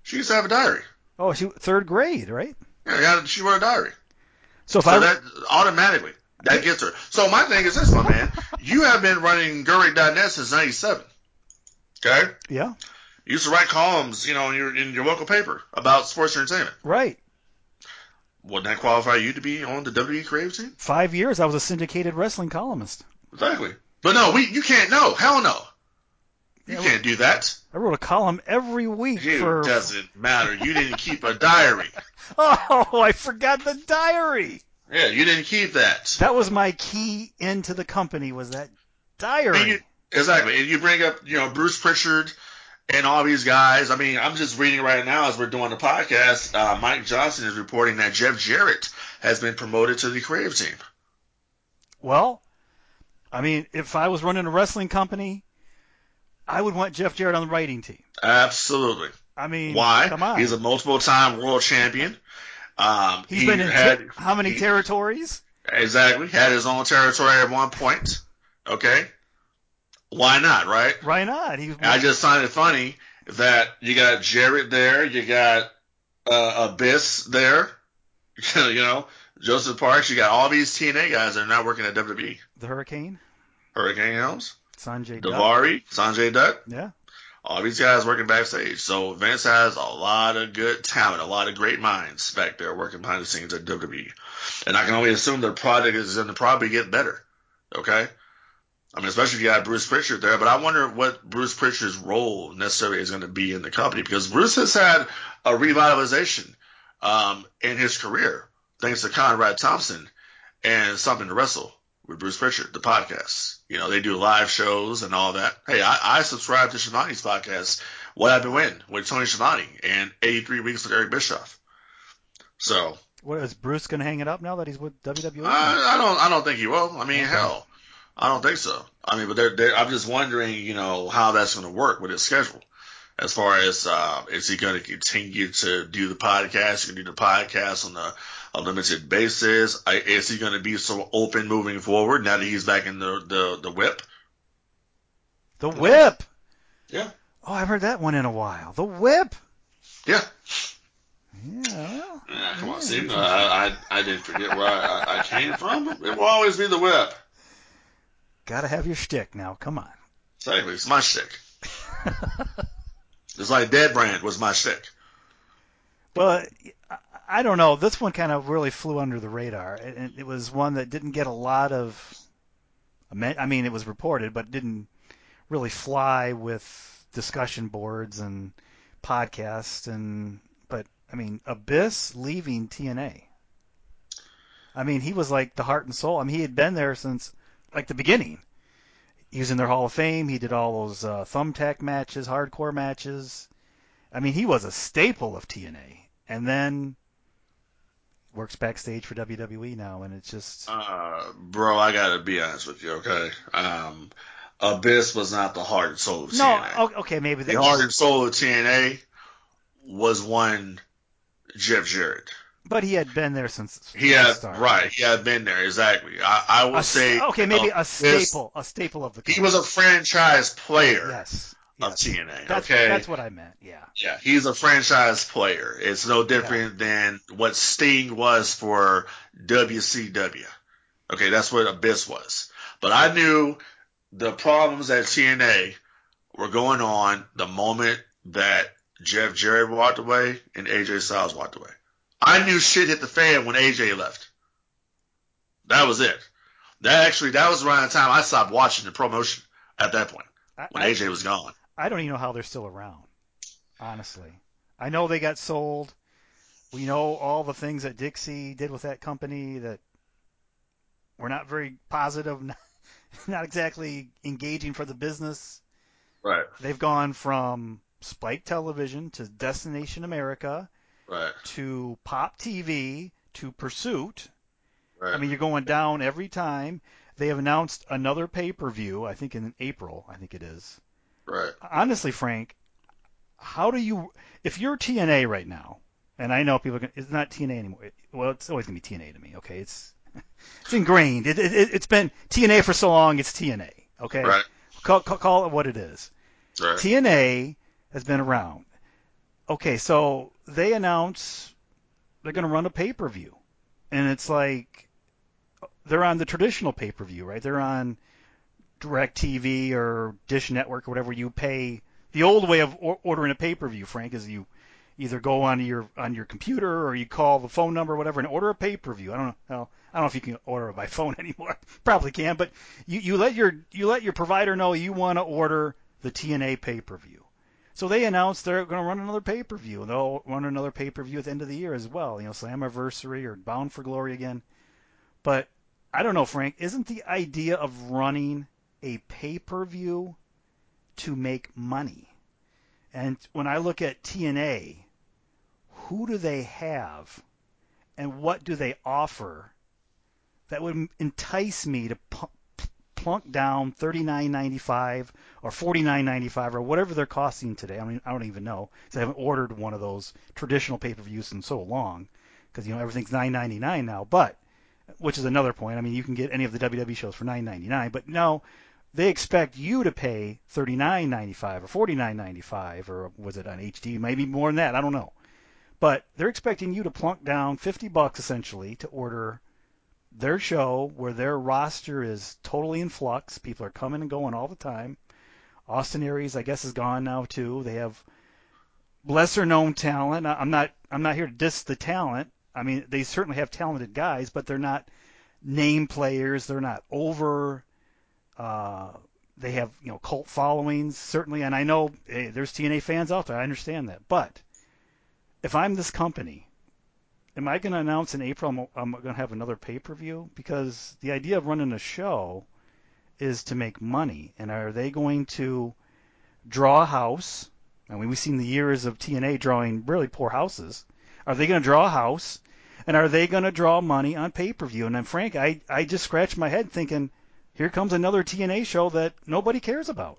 She used to have a diary. Oh, she third grade, right? Yeah, she wrote a diary. So if So I that automatically that gets her. So my thing is this, my man. You have been running Gerweck.net since '97. Okay. yeah, You used to write columns, you know, in your in your local paper about sports entertainment. right. Wouldn't that qualify you to be on the WWE creative team? Five years I was a syndicated wrestling columnist. Exactly. But no, we you can't. No, hell no. You Yeah, can't do that. I wrote a column every week It for. doesn't matter. You didn't keep a diary. *laughs* Oh, I forgot the diary. Yeah, you didn't keep that. That was my key into the company was that And diary. you, exactly. And you bring up, you know, Bruce Pritchard and all these guys. I mean, I'm just reading right now as we're doing the podcast. Uh, Mike Johnson is reporting that Jeff Jarrett has been promoted to the creative team. Well, I mean, if I was running a wrestling company, I would want Jeff Jarrett on the writing team. Absolutely. I mean, Why? Come on. He's a multiple-time world champion. Um, He's he been in had ter- how many he- territories? exactly had his own territory at one point. Okay, why not? Right? Why not? He I just find it funny that you got Jarrett there, you got uh, Abyss there, *laughs* you know, Joseph Parks, you got all these TNA guys that are not working at WWE. the Hurricane, Hurricane Helms, Sanjay Dutt. Davari, Sanjay Dutt, Yeah. all these guys working backstage. So Vince has a lot of good talent, a lot of great minds back there working behind the scenes at WWE. And I can only assume their product is going to probably get better. Okay? I mean, especially if you have Bruce Pritchard there, but I wonder what Bruce Pritchard's role necessarily is going to be in the company because Bruce has had a revitalization um, in his career thanks to Conrad Thompson and Something to Wrestle with Bruce Pritchard, the podcast. You know, they do live shows and all that. Hey, I, I subscribe to Schiavone's podcast, What Happened When, with Tony Schiavone and 83 Weeks with Eric Bischoff. So What is Bruce going to hang it up now that he's with WWE? I, I don't I don't think he will. I mean, Okay. hell, I don't think so. I mean, but they're, they're, I'm just wondering, you know, how that's going to work with his schedule. As far as uh, is he going to continue to do the podcast? He can do the podcast on a, a limited basis. I, is he going to be so open moving forward now that he's back in the the, the whip? the Whip. Yeah. Oh, I've heard that one in a while. The Whip. Yeah. Yeah. well, Yeah, come on, Yeah, Steve. Uh, I I didn't forget where I, I, I came from. It will always be the whip. Gotta have your shtick now. Come on. Exactly, it's my shtick. *laughs* It's like Dead Brand was my shtick. But I- don't know. This one kind of really flew under the radar. It, it- it was one that didn't get a lot of. I mean, it was reported, but didn't really fly with discussion boards and podcasts. And but I mean, Abyss leaving TNA. I mean, he was like the heart and soul. I mean, he had been there since like the beginning. He was in their Hall of Fame. He did all those uh, thumbtack matches, hardcore matches. I mean, he was a staple of TNA, and then works backstage for WWE now, and it's just Uh, bro, I gotta be honest with you, okay? Um, Abyss was not the heart and soul of no. TNA. o- Okay, maybe The heart and soul of TNA was one Jeff Jarrett. but he had been there since He had start. right. He had been there exactly. I would s- say okay, maybe a staple, a staple of the. He was a franchise player yes, of. TNA. That's okay, that's what I meant. Yeah. Yeah, he's a franchise player. It's no different than what Sting was for WCW. Okay, that's what Abyss was. But I knew the problems at TNA were going on the moment that Jeff Jarrett walked away and AJ Styles walked away. I knew shit hit the fan when AJ left. That was it. That actually that was around the time I stopped watching the promotion at that point when I, AJ was gone. I don't even know how they're still around. Honestly, I know they got sold. We know all the things that Dixie did with that company that were not very positive, *laughs* not exactly engaging for the business. Right. They've gone from Spike Television to Destination America Right. to Pop TV to Pursuit. Right. I mean, you're going down every time. They have announced another pay-per-view, I think in April, I think it is. Right. Honestly, Frank, how do you, if you're TNA right now, and I know people are gonna, it's not TNA anymore. Well, it's always gonna be TNA to me. Okay, it's *laughs* it's ingrained. It, it, it's been TNA for so long. It's TNA. Okay, Right. call, call, call it what it is. Right. TNA has been around. Okay, so they announce they're going to run a pay per view, and it's like they're on the traditional pay per view, right? They're on Direct TV or Dish Network or whatever you pay. The old way of or- ordering a pay per view, Frank, is you either go on your on your computer or you call the phone number or whatever and order a pay per view. I don't know. Well, I don't know if you can order it by phone *laughs* anymore. Probably can, but you, you let your you let your provider know you want to order the TNA pay per view. So they announced they're going to run another pay per view. They'll run another pay per view at the end of the year as well. You know, Slammiversary or Bound for Glory again. But I don't know, Frank. Isn't the idea of running a pay per view to make money? And when I look at TNA, who do they have, and what do they offer that would entice me to plunk down $39.95 or $49.95 or whatever they're costing today. I mean, I don't even know because I haven't ordered one of those traditional pay-per-views in so long because you know everything's $9.99 now. But which is another point. I mean, you can get any of the WWE shows for $9.99, but no, they expect you to pay $39.95 or $49.95 or was it on HD? Maybe more than that. I don't know. But they're expecting you to plunk down 50 bucks essentially to order their show where their roster is totally in flux. People are coming and going all the time. Austin Aries, I guess, is gone now too. They have lesser known talent. I'm not I'm not here to diss the talent. I mean, they certainly have talented guys, but they're not name players. They're not over. Uh, they have you know cult followings certainly, and I know hey, there's TNA fans out there. I understand that, but if I'm this company am I going to announce in April I'm, I'm going to have another pay per view? Because the idea of running a show is to make money. And are they going to draw a house? I mean, we've seen the years of TNA drawing really poor houses. Are they going to draw a house? And are they going to draw money on pay per view? And then, Frank, I, I just scratched my head thinking, here comes another TNA show that nobody cares about.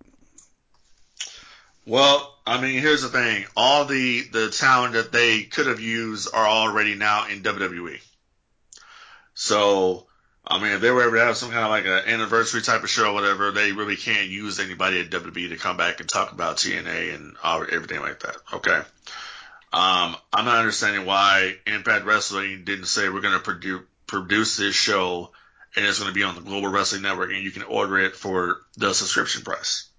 Well, I mean, here's the thing: all the the talent that they could have used are already now in WWE. So, I mean, if they were ever to have some kind of like an anniversary type of show or whatever, they really can't use anybody at WWE to come back and talk about TNA and all, everything like that. Okay. Um, I'm not understanding why Impact Wrestling didn't say we're going to produce produce this show and it's going to be on the Global Wrestling Network and you can order it for the subscription price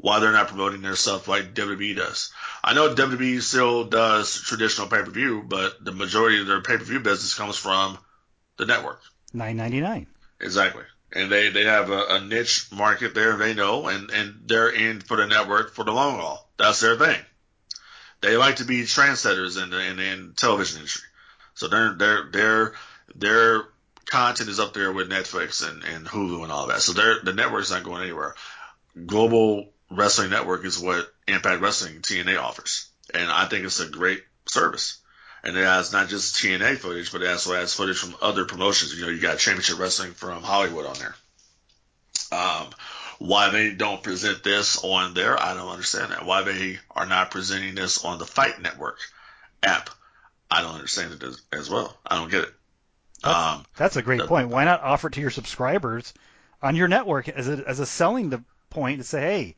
why they're not promoting their stuff like WWE does. I know WWE still does traditional pay per view, but the majority of their pay per view business comes from the network. Nine ninety nine. Exactly. And they, they have a, a niche market there, they know, and, and they're in for the network for the long haul. That's their thing. They like to be trendsetters in the, in the in television industry. So they're they're they're their content is up there with Netflix and, and Hulu and all that. So the network's not going anywhere. Global Wrestling Network is what Impact Wrestling TNA offers. And I think it's a great service. And it has not just TNA footage, but it also has footage from other promotions. You know, you got Championship Wrestling from Hollywood on there. Um, why they don't present this on there, I don't understand that. Why they are not presenting this on the Fight Network app, I don't understand it as, as well. I don't get it. Um, That's a great the- point. Why not offer it to your subscribers on your network as a, as a selling the point to say, hey,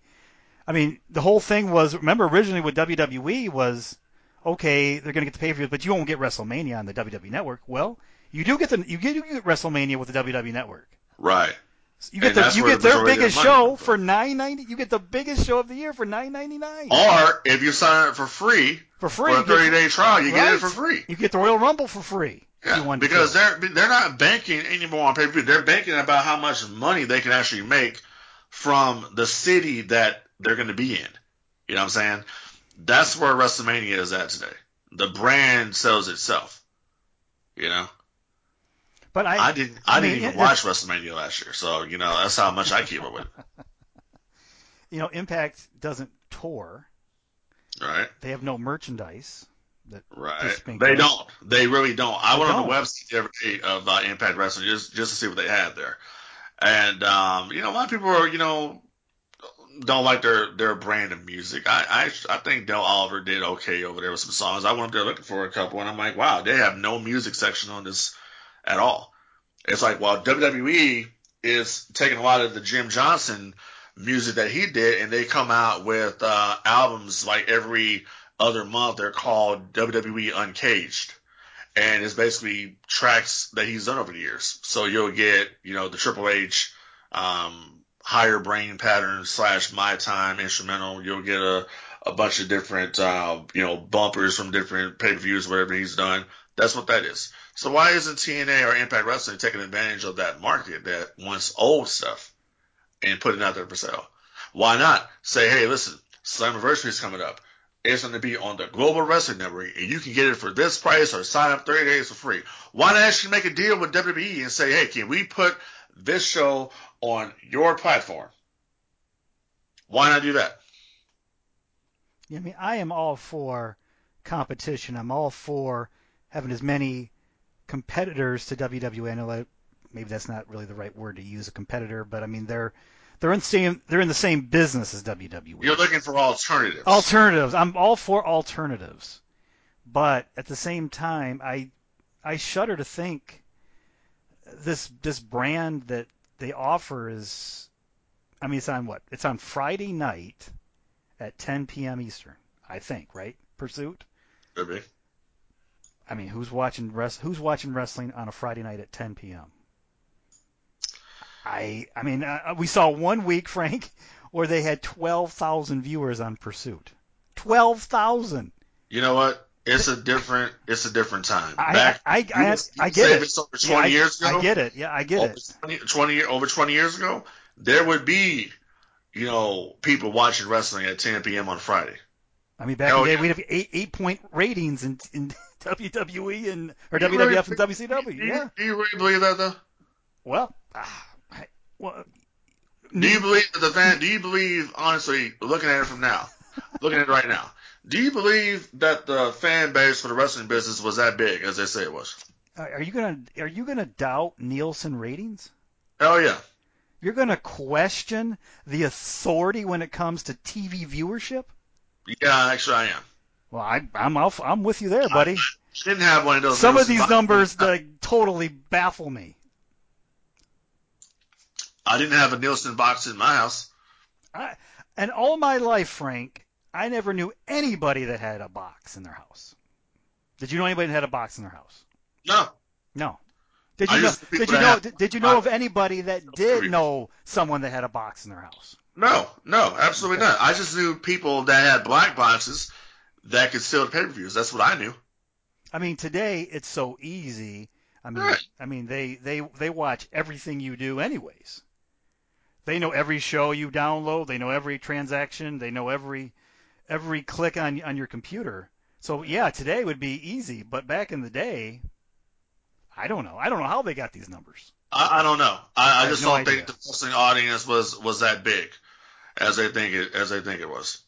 I mean, the whole thing was remember originally with WWE was okay, they're going to get the pay per view, but you won't get WrestleMania on the WWE network. Well, you do get the you get, you get WrestleMania with the WWE network. right. You get the you get the their biggest show for nine ninety. You get the biggest show of the year for nine ninety nine Or if you sign up for free for free. for a 30 day trial, you get it for free. You get the Royal Rumble for free. Yeah, because they're they're not banking anymore on pay per view. They're banking about how much money they can actually make from the city that they're going to be in. You know what I'm saying? That's where WrestleMania is at today. The brand sells itself. You know. But I, I didn't I, I didn't even watch WrestleMania last year, so you know that's how much I keep up with. *laughs* You know, Impact doesn't tour. Right. They have no merchandise. Right. They don't. They really don't. I went on the website the other day of uh, Impact Wrestling just just to see what they had there, and um, you know, a lot of people are you know don't like their their brand of music. I I I think Dale Oliver did okay over there with some songs. I went up there looking for a couple, and I'm like, wow, they have no music section on this at all. It's like, well, WWE is taking a lot of the Jim Johnston music that he did, and they come out with uh, albums like every other month. They're called WWE Uncaged, and it's basically tracks that he's done over the years. So you'll get, you know, the Triple H, um, higher brain pattern slash my time instrumental. You'll get a, a bunch of different, uh, you know, bumpers from different pay per views, whatever he's done. That's what that is. So why isn't TNA or Impact Wrestling taking advantage of that market that wants old stuff and putting out there for sale? Why not say, hey, listen, Slammiversary is coming up. It's going to be on the Global Wrestling Network, and you can get it for this price or sign up 30 days for free. Why not actually make a deal with WWE and say, hey, can we put this show on your platform? Why not do that? I mean, I am all for competition. I'm all for having as many competitors to WWE. I know that maybe that's not really the right word to use, a competitor, but I mean they're they're in the same they're in the same business as WWE. You're looking for alternatives. Alternatives. I'm all for alternatives, but at the same time, I I shudder to think this this brand that they offer is. I mean, it's on what? It's on Friday night at 10 p.m. Eastern, I think, right? Pursuit. Could be. I mean, who's watching rest, Who's watching wrestling on a Friday night at 10 p.m.? I I mean, uh, uh, we saw one week, Frank, *laughs* where they had 12,000 viewers on Pursuit. 12,000. You know what? It's a different it's a different time. Back, I I, I, I get it. Over 20 yeah, years ago. I get it. Yeah, I get over it. 20, 20 over 20 years ago, there would be, you know, people watching wrestling at 10 p.m. on Friday. I mean, back Hell in the day, yeah. we'd have eight eight point ratings in, in *laughs* WWE and or WWF really, and WCW. Do you, yeah. Do you really believe that though? Well, uh, well. Do you believe the fan? Do you believe honestly, looking at it from now, looking at it right now, do you believe that the fan base for the wrestling business was that big as they say it was? Uh, are you gonna Are you gonna doubt Nielsen ratings? Hell yeah. You're gonna question the authority when it comes to TV viewership? Yeah, actually, I am. Well, I, I'm off, I'm with you there, buddy. I didn't have one of those. Some of these numbers that totally baffle me. I didn't have a Nielsen box in my house. I, and all my life, Frank, I never knew anybody that had a box in their house. Did you know anybody that had a box in their house? No. No. Did you know? Did you know? Did, did you know of anybody that did know someone that had a box in their house? No, no, absolutely not. I just knew people that had black boxes that could sell the pay-per-views. That's what I knew. I mean, today it's so easy. I mean, right. I mean they they they watch everything you do anyways. They know every show you download. They know every transaction. They know every every click on on your computer. So yeah, today would be easy, but back in the day, I don't know. I don't know how they got these numbers. I, I don't know. I, I, I just no don't idea. think the wrestling audience was was that big as they think it as they think it was.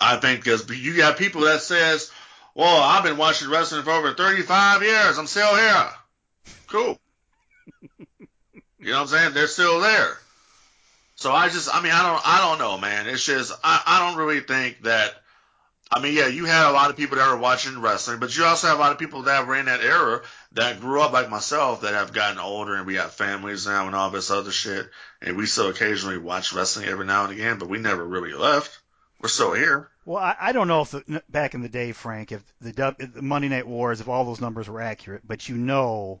I think because you got people that says, "Well, I've been watching wrestling for over 35 years. I'm still here." Cool. You know what I'm saying? They're still there. So I just, I mean, I don't, I don't know, man. It's just, I, I don't really think that. I mean, yeah, you had a lot of people that were watching wrestling, but you also have a lot of people that were in that era that grew up like myself that have gotten older and we have families now and all this other shit. And we still occasionally watch wrestling every now and again, but we never really left. We're still here. Well, I, I don't know if the, back in the day, Frank, if the, the Monday Night Wars, if all those numbers were accurate, but you know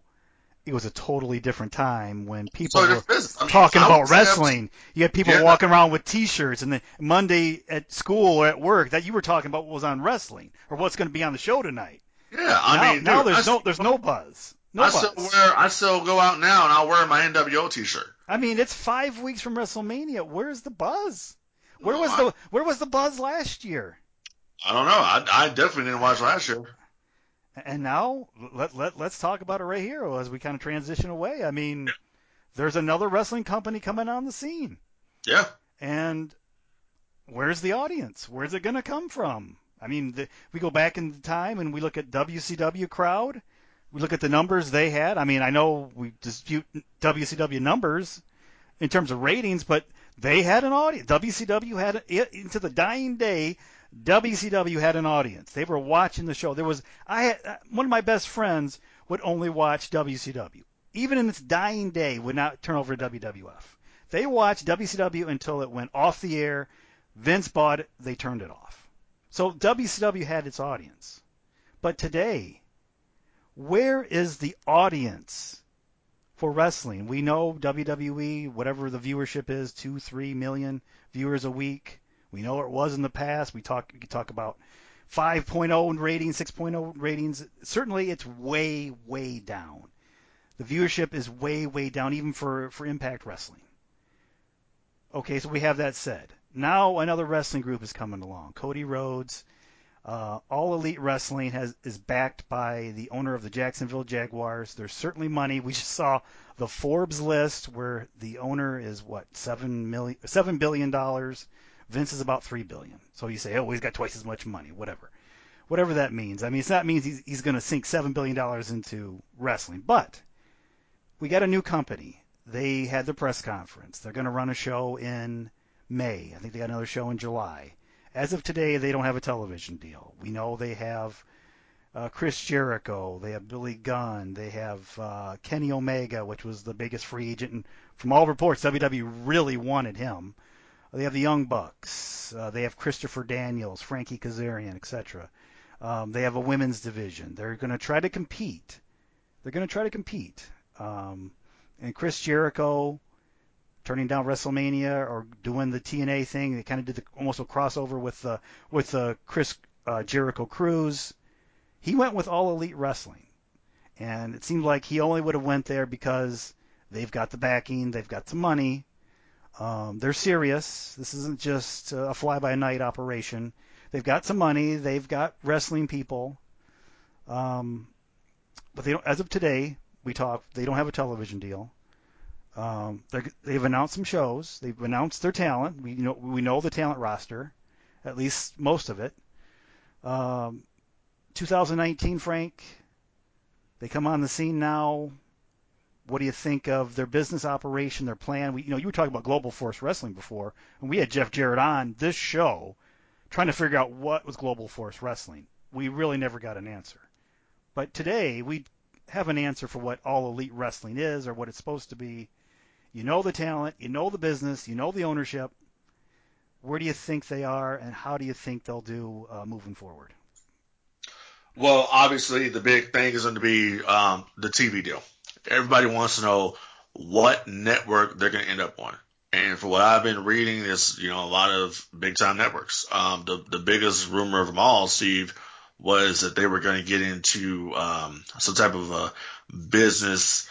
it was a totally different time when people so were I mean, talking about wrestling. You had people yeah. walking around with T-shirts, and then Monday at school or at work that you were talking about what was on wrestling or what's going to be on the show tonight. Yeah, I now, mean, now dude, there's I, no there's no buzz. No I buzz. still wear, I still go out now and I'll wear my NWO T-shirt. I mean, it's five weeks from WrestleMania. Where's the buzz? Where was the Where was the buzz last year? I don't know. I, I definitely didn't watch last year. And now let let let's talk about it right here as we kind of transition away. I mean, there's another wrestling company coming on the scene, Yeah, and where's the audience? Where's it going to come from? I mean, the, we go back in time and we look at WCW crowd. We look at the numbers they had. I mean, I know we dispute WCW numbers in terms of ratings, but they had an audience. WCW had into the dying day. WCW had an audience. They were watching the show. There was I had uh, one of my best friends would only watch WCW. Even in its dying day, would not turn over to WWF. They watched WCW until it went off the air. Vince bought it. They turned it off. So WCW had its audience. But today, where is the audience for wrestling? We know WWE, whatever the viewership is, two, three million viewers a week. We know it was in the past. We talk, we talk about 5.0 ratings, 6.0 ratings. Certainly, it's way, way down. The viewership is way, way down, even for, for Impact Wrestling. Okay, so we have that said. Now another wrestling group is coming along. Cody Rhodes, uh, All Elite Wrestling has is backed by the owner of the Jacksonville Jaguars. There's certainly money. We just saw the Forbes list where the owner is what seven million, seven billion dollars. Vince is about three billion. So you say, oh, he's got twice as much money. Whatever, whatever that means. I mean, that means he's he's going to sink seven billion dollars into wrestling. But we got a new company. They had the press conference. They're going to run a show in May. I think they got another show in July. As of today, they don't have a television deal. We know they have uh, Chris Jericho, they have Billy Gunn, they have uh, Kenny Omega, which was the biggest free agent, and from all reports, WWE really wanted him. They have the Young Bucks, uh, they have Christopher Daniels, Frankie Kazarian, etc. Um, they have a women's division. They're going to try to compete. They're going to try to compete. Um, and Chris Jericho turning down WrestleMania or doing the TNA thing. They kind of did the, almost a crossover with the with the Chris uh, Jericho Cruise. He went with All Elite Wrestling, and it seemed like he only would have went there because they've got the backing, they've got the money. Um, they're serious. This isn't just a fly-by-night operation. They've got some money. They've got wrestling people. Um, but they don't, as of today, we talk. They don't have a television deal. Um, they've announced some shows. They've announced their talent. We know we know the talent roster, at least most of it. Um, 2019, Frank. They come on the scene now. What do you think of their business operation, their plan? We, you know, you were talking about Global Force Wrestling before, and we had Jeff Jarrett on this show, trying to figure out what was Global Force Wrestling. We really never got an answer. But today we have an answer for what All Elite Wrestling is or what it's supposed to be. You know the talent, you know the business, you know the ownership. Where do you think they are, and how do you think they'll do uh, moving forward? Well, obviously, the big thing is going to be um, the TV deal. Everybody wants to know what network they're going to end up on. And for what I've been reading, is you know a lot of big time networks. Um, the the biggest rumor of them all, Steve, was that they were going to get into um, some type of a business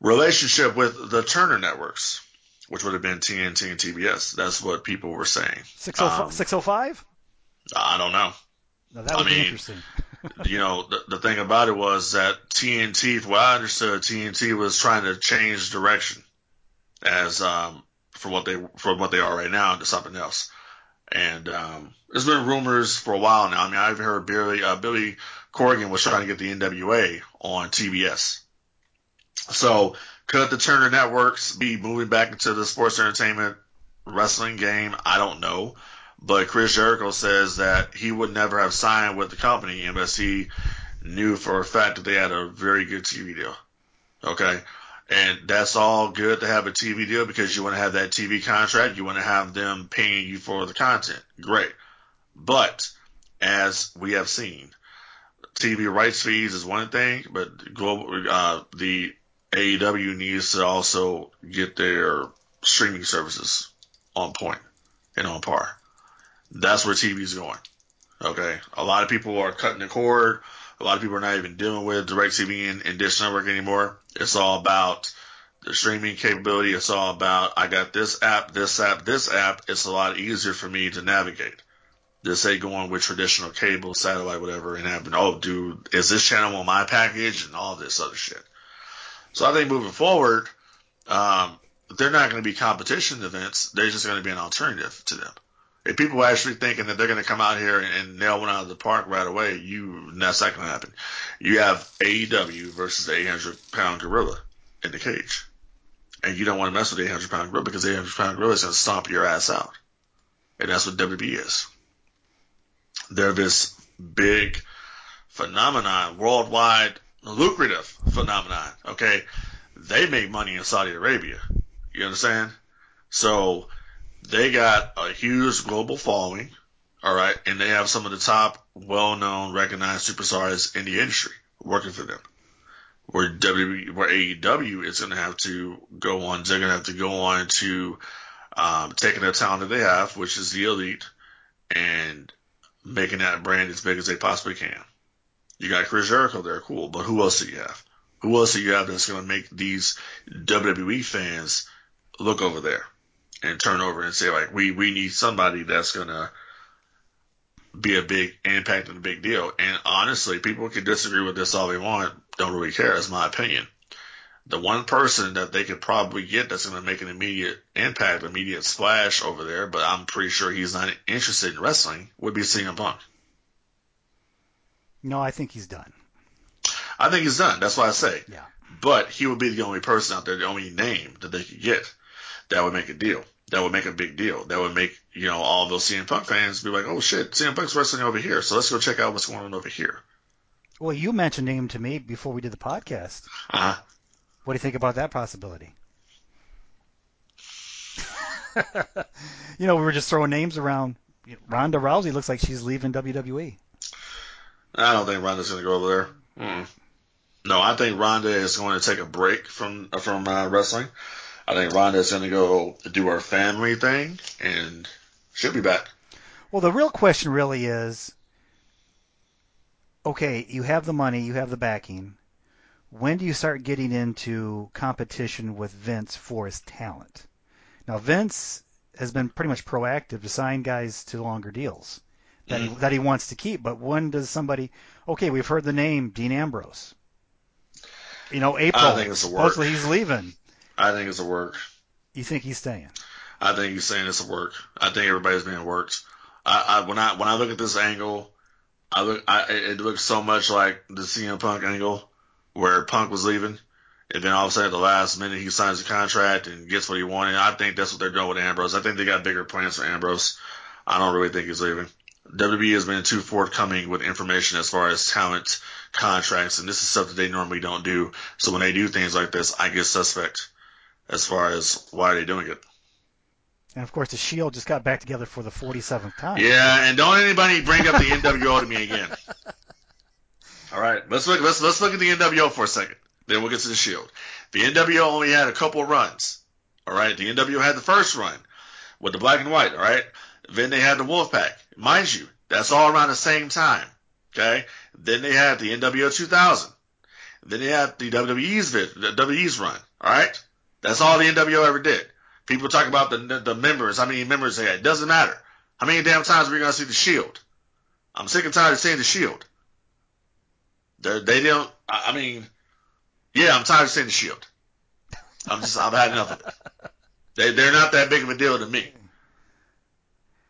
relationship with the Turner networks, which would have been TNT and TBS. That's what people were saying. 605? I don't know. No, that would I be mean, interesting. *laughs* you know, the, the thing about it was that TNT, from what I understood, TNT was trying to change direction as um, from what they from what they are right now into something else. And um, there's been rumors for a while now. I mean, I've heard Billy uh, Billy Corgan was trying to get the NWA on TBS. So could the Turner Networks be moving back into the sports entertainment wrestling game? I don't know. But Chris Jericho says that he would never have signed with the company unless he knew for a fact that they had a very good TV deal. Okay. And that's all good to have a TV deal because you want to have that TV contract. You want to have them paying you for the content. Great. But as we have seen, TV rights fees is one thing, but global, uh, the AEW needs to also get their streaming services on point and on par. That's where TV is going. Okay. A lot of people are cutting the cord A lot of people are not even dealing with DirecTV and, and Dish Network anymore. It's all about the streaming capability. It's all about I got this app, this app, this app. It's a lot easier for me to navigate. Just say going with traditional cable, satellite, whatever, and having oh, dude, is this channel on my package and all this other shit. So I think moving forward, um, they're not going to be competition events. They're just going to be an alternative to them. If people are actually thinking that they're going to come out here and nail one out of the park right away, you that's not going to happen. You have AEW versus the 800 pound gorilla in the cage, and you don't want to mess with the 800 pound gorilla because the 800 pound gorilla is going to stomp your ass out, and that's what WWE is. They're this big phenomenon, worldwide lucrative phenomenon. Okay, they make money in Saudi Arabia. You understand? So they got a huge global following, all right, and they have some of the top, well-known, recognized superstars in the industry working for them. Where W, where AEW is going to have to go on, they're going to have to go on to um, taking the talent that they have, which is the elite, and making that brand as big as they possibly can. You got Chris Jericho there, cool, but who else do you have? Who else do you have that's going to make these WWE fans look over there? And turn over and say like we we need somebody that's gonna be a big impact and a big deal. And honestly, people can disagree with this all they want. Don't really care. It's my opinion. The one person that they could probably get that's going to make an immediate impact, immediate splash over there, but I'm pretty sure he's not interested in wrestling, would be CM Punk. No, I think he's done. I think he's done. That's why I say. Yeah. But he would be the only person out there, the only name that they could get that would make a deal. That would make a big deal. That would make, you know, all those CM Punk fans be like, oh shit, CM Punk's wrestling over here. So let's go check out what's going on over here. Well, you mentioned him to me before we did the podcast. Uh-huh. What do you think about that possibility? *laughs* you know, we were just throwing names around. Ronda Rousey looks like she's leaving WWE. I don't think Ronda's going to go over there. Mm. No, I think Ronda is going to take a break from from uh, wrestling. I think Ronda's going to go do her family thing, and she'll be back. Well, the real question really is okay, you have the money, you have the backing. When do you start getting into competition with Vince for his talent? Now, Vince has been pretty much proactive to sign guys to longer deals that, mm-hmm. he, that he wants to keep. But when does somebody, okay, we've heard the name Dean Ambrose. You know, April. I think it's a work. Hopefully he's leaving. I think it's a work. You think he's staying? I think he's saying it's a work. I think everybody's being worked. I, I when I when I look at this angle, I look I, it looks so much like the CM Punk angle where Punk was leaving, and then all of a sudden at the last minute he signs a contract and gets what he wanted. I think that's what they're doing with Ambrose. I think they got bigger plans for Ambrose. I don't really think he's leaving. WWE has been too forthcoming with information as far as talent contracts, and this is stuff that they normally don't do. So when they do things like this, I get suspect as far as why they're doing it. And of course, the Shield just got back together for the 47th time. Yeah, and don't anybody bring up the NWO to me again. *laughs* All right, let's look. Let's let's look at the NWO for a second. Then we'll get to the Shield. The NWO only had a couple runs. All right, the NWO had the first run with the black and white. All right, then they had the Wolfpack. Mind you, that's all around the same time. Okay, then they had the NWO 2000. Then they had the WWE's the WWE's run. All right, that's all the NWO ever did. People talk about the the members, how many members they had. It doesn't matter. How many damn times are we gonna see the Shield? I'm sick and tired of seeing the Shield. They're, they don't. I mean, yeah, I'm tired of seeing the Shield. I'm just I've had enough of it. They they're not that big of a deal to me.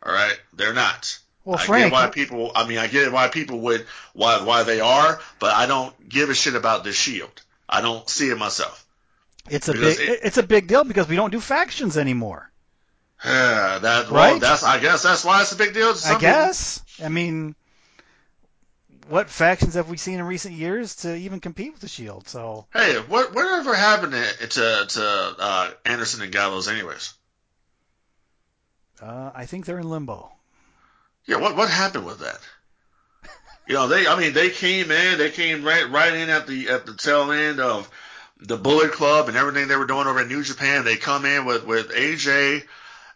All right, they're not. Well, I Frank, get why people. I mean, I get why people would why why they are, but I don't give a shit about the Shield. I don't see it myself. It's a big it, it's a big deal because we don't do factions anymore. Yeah, that well, right? that's I guess that's why it's a big deal. I guess. People. I mean, what factions have we seen in recent years to even compete with the Shield? So hey, what whatever happened to to, to uh, Anderson and Gallows, anyways? Uh, I think they're in limbo. Yeah, what what happened with that? you know, they I mean they came in, they came right right in at the at the tail end of the Bullet Club and everything they were doing over in New Japan. They come in with with AJ,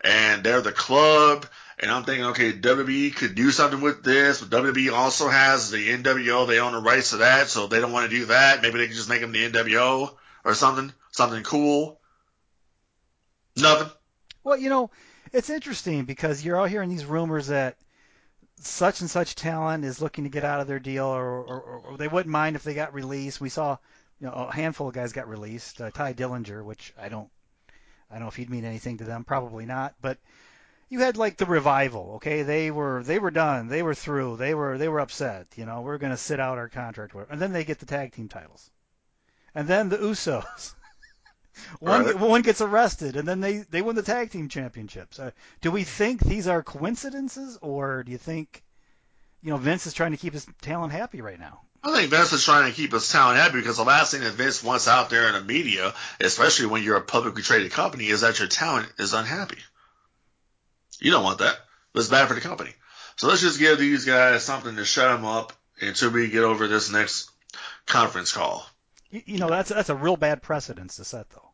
and they're the club, And I'm thinking, okay, WWE could do something with this, but WWE also has the NWO. They own the rights to that, so they don't want to do that. Maybe they can just make them the NWO or something, something cool. Nothing. Well, you know, it's interesting because you're all hearing these rumors that such and such talent is looking to get out of their deal, or, or, or they wouldn't mind if they got released. We saw, you know, a handful of guys got released. Uh, Tye Dillinger, which I don't, I don't know if he'd mean anything to them, probably not. But you had like the revival. Okay, they were they were done, they were through, they were they were upset. You know, we're going to sit out our contract, and then they get the tag team titles, and then the Usos. *laughs* one Right. one gets arrested, and then they they win the tag team championships. Uh, do we think these are coincidences, or do you think, you know, Vince is trying to keep his talent happy right now? I think Vince is trying to keep his talent happy because the last thing that Vince wants out there in the media, especially when you're a publicly traded company, is that your talent is unhappy. You don't want that. It's bad for the company. So let's just give these guys something to shut them up until we get over this next conference call. You, know, that's that's a real bad precedence to set, though.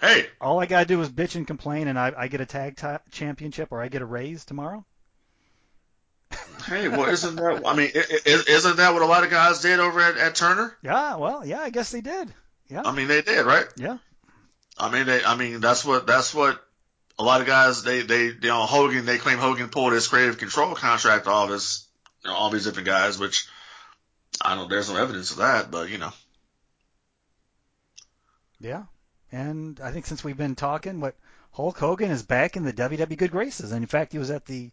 Hey, All I gotta do is bitch and complain, and I, I get a tag ti championship or I get a raise tomorrow. Hey, well, isn't that? I mean, isn't that what a lot of guys did over at, at Turner? Yeah, well, yeah, I guess they did. Yeah, I mean, they did, right? yeah. I mean, they, I mean, that's what, that's what a lot of guys, they, they, you know, Hogan, they claim Hogan pulled his creative control contract off his, you know, all these different guys, which I don't, there's no evidence of that, but you know, Yeah, and I think since we've been talking, what Hulk Hogan is back in the WWE good graces, and in fact, he was at the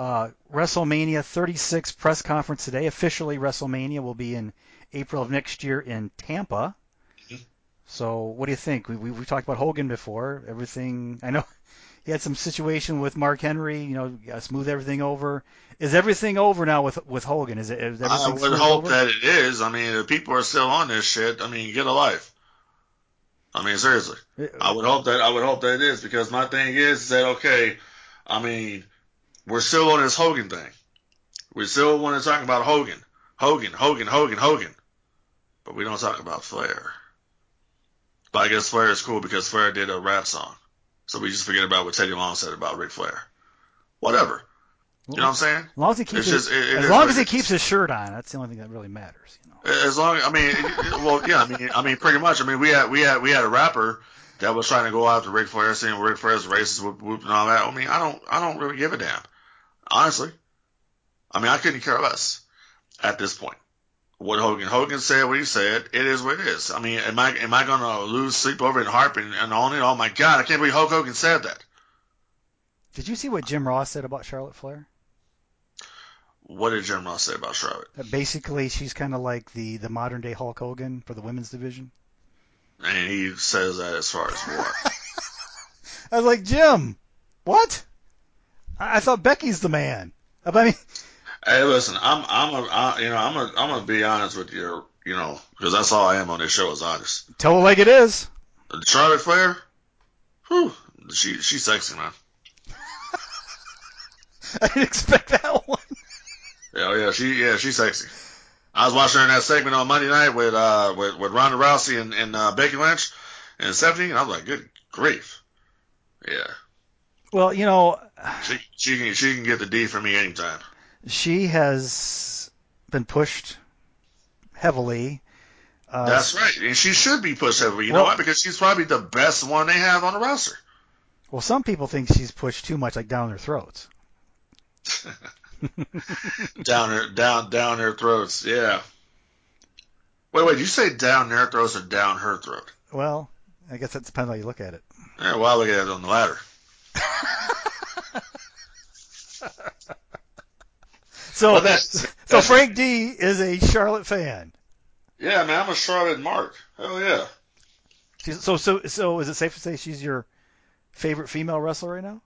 uh, WrestleMania 36 press conference today. Officially, WrestleMania will be in April of next year in Tampa. So, what do you think? We, we we talked about Hogan before. Everything I know. *laughs* He had some situation with Mark Henry, you know, uh, smooth everything over. Is everything over now with with Hogan? Is it? Is I everything would smooth hope over? that it is. I mean, if people are still on this shit, I mean, get a life. I mean, seriously. I would hope that I would hope that it is because my thing is that okay, I mean, we're still on this Hogan thing. We still want to talk about Hogan, Hogan, Hogan, Hogan, Hogan, but we don't talk about Flair. But I guess Flair is cool because Flair did a rap song, so we just forget about what Teddy Long said about Ric Flair. Whatever, you know what I'm saying? As long as he keeps It's his, just- it- as long as he keeps his shirt on, that's the only thing that really matters. You know. As long, I mean, well, yeah, I mean, I mean, pretty much. I mean, we had, we had, we had a rapper that was trying to go after Ric Flair, saying Ric Flair's racist, whoop, whoop, and all that. I mean, I don't, I don't really give a damn, honestly. I mean, I couldn't care less at this point. What Hogan, Hogan said, what he said, it is what it is. I mean, am I, am I gonna lose sleep over it and harp and, and on it? Oh my God, I can't believe Hulk Hogan said that. Did you see what Jim Ross said about Charlotte Flair? What did Jim Ross say about Charlotte? That basically she's kind of like the the modern day Hulk Hogan for the women's division. And he says that as far as what? *laughs* I was like, Jim, what? I, I thought Becky's the man. I mean, Hey, listen, I'm I'm a I, you know I'm a I'm gonna be honest with you, you know, because that's all I am on this show is honest. tell it like it is. Charlotte Flair, whew, she she's sexy, man. *laughs* I didn't expect that one. Yeah, oh, yeah, she yeah she's sexy. I was watching her in that segment on Monday night with uh with, with Ronda Rousey and, and uh, Becky Lynch and Stephanie, and I was like, good grief, yeah, Well, you know, she she can she can get the D from me anytime. she has been pushed heavily. Uh, That's right, and she should be pushed heavily. You Well- know why? Because she's probably the best one they have on the roster. Well, some people think she's pushed too much, like down their throats. *laughs* down their down down their throats. Yeah. Wait, wait. Did you say down their throats or down her throat? Well, I guess that depends how you look at it. Yeah, well, I look at it on the ladder. *laughs* So, Well, that's- so Frank D is a Charlotte fan. Yeah, man, I'm a Charlotte Mark. Hell yeah. She's, so, so, so, is it safe to say she's your favorite female wrestler right now?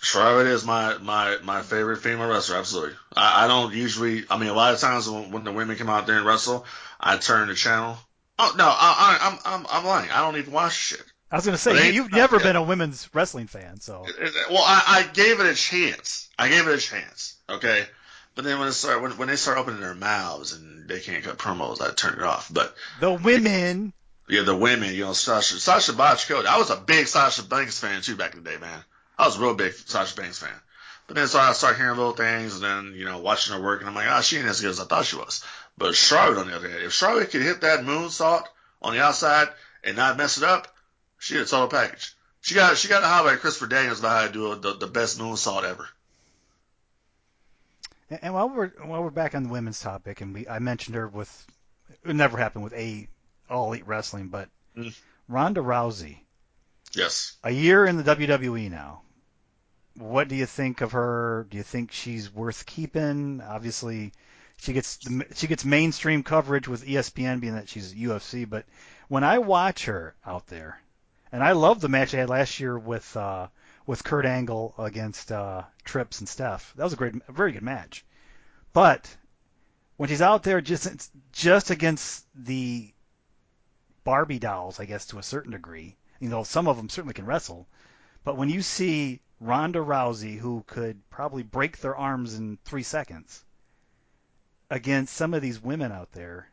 Charlotte is my my my favorite female wrestler. Absolutely. I, I don't usually. I mean, a lot of times when, when the women come out there and wrestle, I turn the channel. Oh no, I, I, I'm I'm I'm lying. I don't even watch shit. I was going to say you, you've never been a women's wrestling fan, so Well, I, I gave it a chance. I gave it a chance. Okay. But then when it start when, when they start opening their mouths and they can't cut promos, I turn it off. But the women. yeah, the women, you know, Sasha Sasha Botchko. I was a big Sasha Banks fan too back in the day, man. I was a real big Sasha Banks fan. But then so I started hearing little things and then, you know, watching her work and I'm like, ah, oh, she ain't as good as I thought she was. But Charlotte on the other hand, if Charlotte could hit that moonsault on the outside and not mess it up, she a total package. She got she got to highlight Christopher Daniels about how to do a, the, the best moonsault ever. And while we're while we're back on the women's topic, and we I mentioned her with it never happened with a all elite wrestling, but mm. Ronda Rousey. Yes. A year in the WWE now. What do you think of her? Do you think she's worth keeping? Obviously, she gets she gets mainstream coverage with ESPN, being that she's UFC. But when I watch her out there, and I love the match I had last year with uh, with Kurt Angle against uh, Trips and Steph. That was a great, a very good match. But when she's out there just just against the Barbie dolls, I guess to a certain degree, you know, some of them certainly can wrestle. But when you see Ronda Rousey, who could probably break their arms in three seconds, against some of these women out there,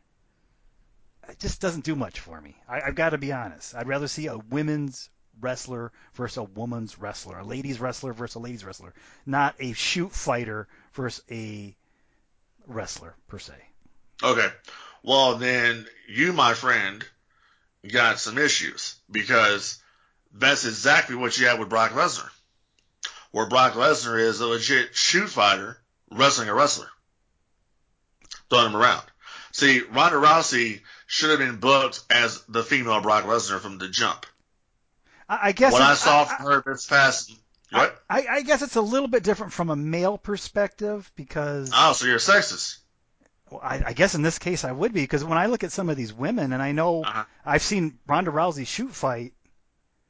it just doesn't do much for me. I, I've got to be honest. I'd rather see a women's wrestler versus a woman's wrestler, a ladies wrestler versus a ladies wrestler, not a shoot fighter versus a wrestler per se. Okay. Well, then you, my friend, got some issues because that's exactly what you had with Brock Lesnar. Where Brock Lesnar is a legit shoot fighter wrestling a wrestler. Throwing him around. See, Ronda Rousey should have been booked as the female Brock Lesnar from the jump. I guess what I saw from her this past. What? I, I guess it's a little bit different from a male perspective because. Oh, so you're sexist. Well, I, I guess in this case I would be because when I look at some of these women and I know uh-huh. I've seen Ronda Rousey shoot fight.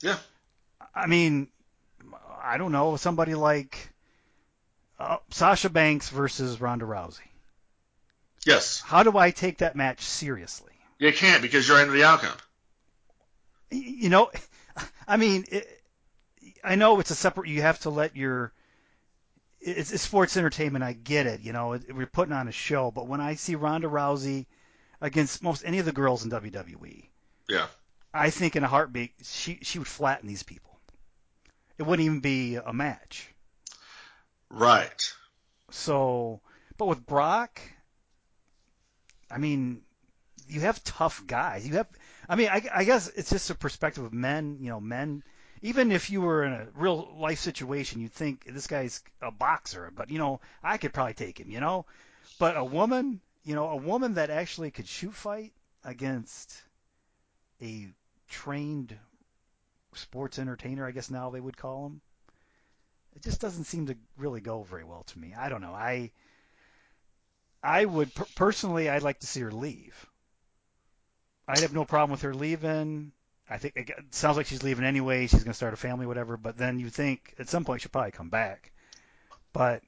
Yeah. I mean, I don't know somebody like uh, Sasha Banks versus Ronda Rousey. Yes. How do I take that match seriously? You can't because you're into the outcome. You know, I mean, it, I know it's a separate. You have to let your. It's, it's sports entertainment. I get it. You know, we're putting on a show. But when I see Ronda Rousey against most any of the girls in WWE, yeah, I think in a heartbeat she she would flatten these people. It wouldn't even be a match. Right. So, but with Brock, I mean, you have tough guys. You have I mean, I, I guess it's just a perspective of men. You know, men. Even if you were in a real life situation, you'd think this guy's a boxer, but you know, I could probably take him. You know, but a woman, you know, a woman that actually could shoot fight against a trained sports entertainer, I guess now they would call him. It just doesn't seem to really go very well to me. I don't know. I I would personally, I'd like to see her leave. I'd have no problem with her leaving. I think it sounds like she's leaving anyway. She's going to start a family, whatever. But then you think at some point she'll probably come back. But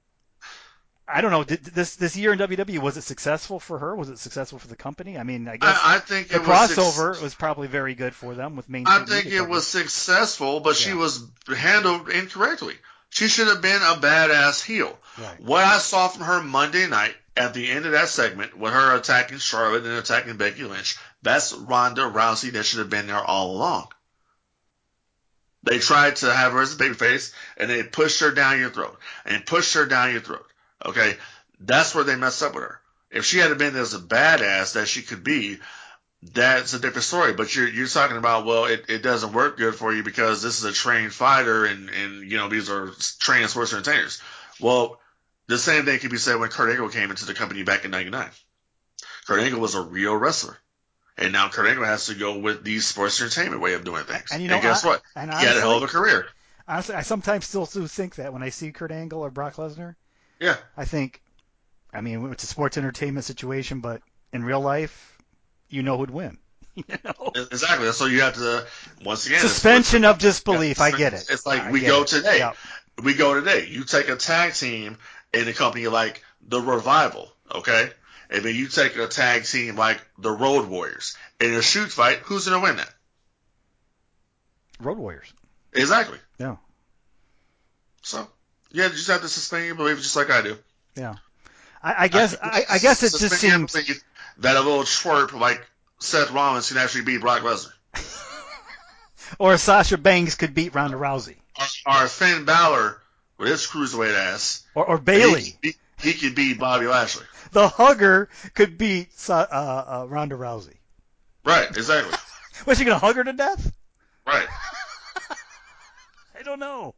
I don't know. Did this this year in WWE was it successful for her? Was it successful for the company? I mean, I guess I, I think the crossover was, was, probably very good for them with main. I think it was successful, but yeah. she was handled incorrectly. She should have been a badass heel. Right. What I saw from her Monday night at the end of that segment with her attacking Charlotte and attacking Becky Lynch, that's Ronda Rousey that should have been there all along. They tried to have her as a babyface and they pushed her down your throat and pushed her down your throat. Okay. That's where they messed up with her. If she had been as a badass that she could be, that's a different story. But you're you're talking about well, it, it doesn't work good for you because this is a trained fighter and and you know these are trained sports entertainers. Well, the same thing could be said when Kurt Angle came into the company back in '99. Kurt Angle was a real wrestler. And now Kurt Angle has to go with the sports entertainment way of doing things. And, you know, and guess I, what? And honestly, he had a hell of a career. Honestly, I sometimes still do think that when I see Kurt Angle or Brock Lesnar. Yeah. I think, I mean, it's a sports entertainment situation, but in real life, you know who'd win. *laughs* you know? Exactly. So you have to once again suspension of disbelief. I get it. It's like I we go it. today. Yep. We go today. You take a tag team in a company like the Revival, okay? And then you take a tag team like the Road Warriors in a shoot fight, who's going to win that? Road Warriors. Exactly. Yeah. So, yeah, you just have to sustain your belief just like I do. Yeah. I, I guess I, I, guess it just seems that a little twerp like Seth Rollins can actually beat Brock Lesnar. *laughs* or Sasha Banks could beat Ronda Rousey. or, or Finn Balor with his cruiserweight ass. Or, or Bayley. He, he, he could beat Bobby Lashley. The hugger could beat uh, uh, Ronda Rousey. Right, exactly. *laughs* Was he going to hug her to death? Right. *laughs* I don't know.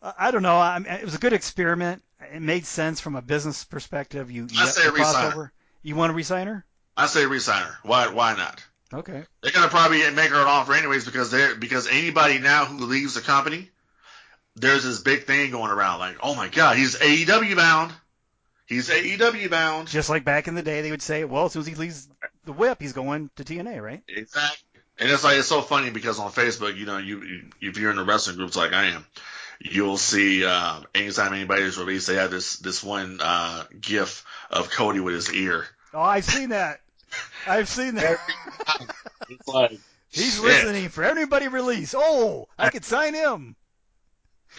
Uh, I don't know. I mean, it was a good experiment. It made sense from a business perspective. You, you I say resign. over. You want to resign her? I say resign her. Why? Why not? Okay. They're gonna probably make her an offer anyways because they're because anybody now who leaves the company, there's this big thing going around like, oh my god, he's AEW bound. He's AEW bound. Just like back in the day, they would say, well, as soon as he leaves the whip, he's going to TNA, right? Exactly. And it's like it's so funny because on Facebook, you know, you, you if you're in the wrestling groups like I am, you'll see uh, anytime anybody's released, they have this this one uh, gif of Cody with his ear. Oh, I've seen that. I've seen that. It's like He's shit. listening for everybody release. Oh, I could sign him.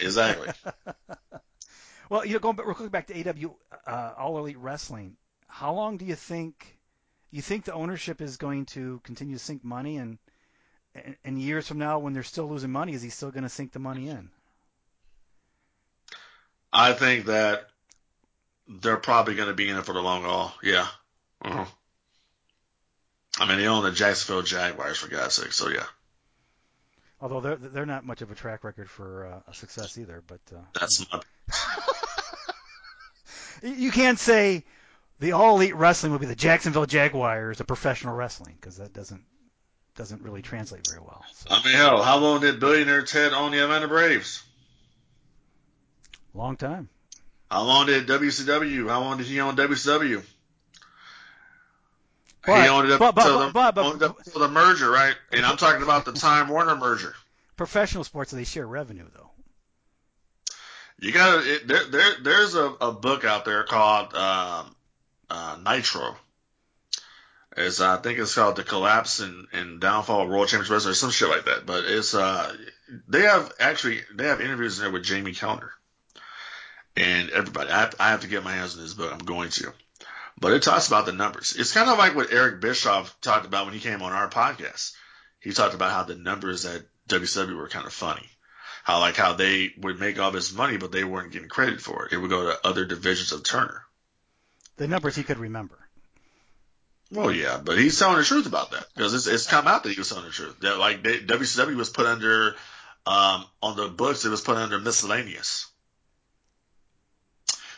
Exactly. *laughs* Well, you know, going back, real quick back to AW, uh, All Elite Wrestling. How long do you think you think the ownership is going to continue to sink money, and and, years from now, when they're still losing money, is he still going to sink the money in? I think that they're probably going to be in it for the long haul. Yeah. uh I mean, they own the Jacksonville Jaguars for God's sake. So yeah, Although they're they're not much of a track record for uh, success either. But uh, that's my *laughs* you can't say the All Elite Wrestling would be the Jacksonville Jaguars of professional wrestling because that doesn't doesn't really translate very well. So, I mean, hell, how long did billionaire Ted own the Atlanta Braves? long time. How long did WCW? How long did he own WCW? But- he owned it up but- but- until but- the, but- but- owned it up until the merger, right? And I'm talking about the Time Warner merger. Professional sports they share revenue though. You got to there, there. There's a, a book out there called um, uh, Nitro. It's I think it's called the Collapse and, and Downfall of World Championship Wrestling or some shit like that. But it's uh they have actually they have interviews in there with Jamie Kellner and everybody. I have, I have to get my hands on this book. I'm going to. But it talks about the numbers. It's kind of like what Eric Bischoff talked about when he came on our podcast. He talked about how the numbers at WCW were kind of funny how like how they would make all this money, but they weren't getting credit for it. It would go to other divisions of Turner. The numbers he could remember. Well, yeah, but he's telling the truth about that because it's, it's come out that he was telling the truth. That like they, WCW was put under um, on the books, it was put under miscellaneous.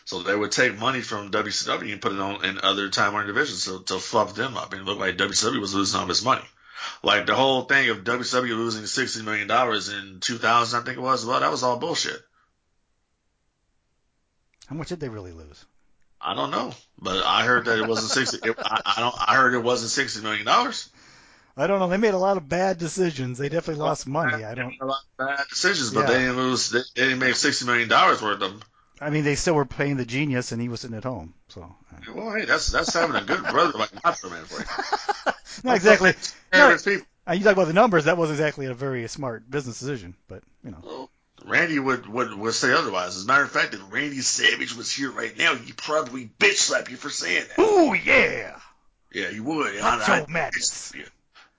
So they would take money from WCW and put it on in other Time divisions to, to fluff them up, and look like WCW was losing all this money. Like the whole thing of WWE losing sixty million dollars in two thousand, I think it was. Well, that was all bullshit. How much did they really lose? I don't know, but I heard that it wasn't sixty. It, I, I don't. I heard it wasn't sixty million dollars. I don't know. They made a lot of bad decisions. They definitely lost money. I don't. A lot of bad decisions, but Yeah. they didn't lose. They, they didn't make sixty million dollars worth of them. I mean, they still were paying the genius, and he was sitting at home. So uh, Well, hey, that's that's having a good brother like Macho Man for you. *laughs* not exactly. *laughs* Uh, you talk about the numbers. That wasn't exactly a very smart business decision, but you know. Well, Randy would, would would say otherwise. As a matter of fact, if Randy Savage was here right now, he'd probably bitch slap you for saying that. Ooh yeah. Yeah, you would. Macho madness.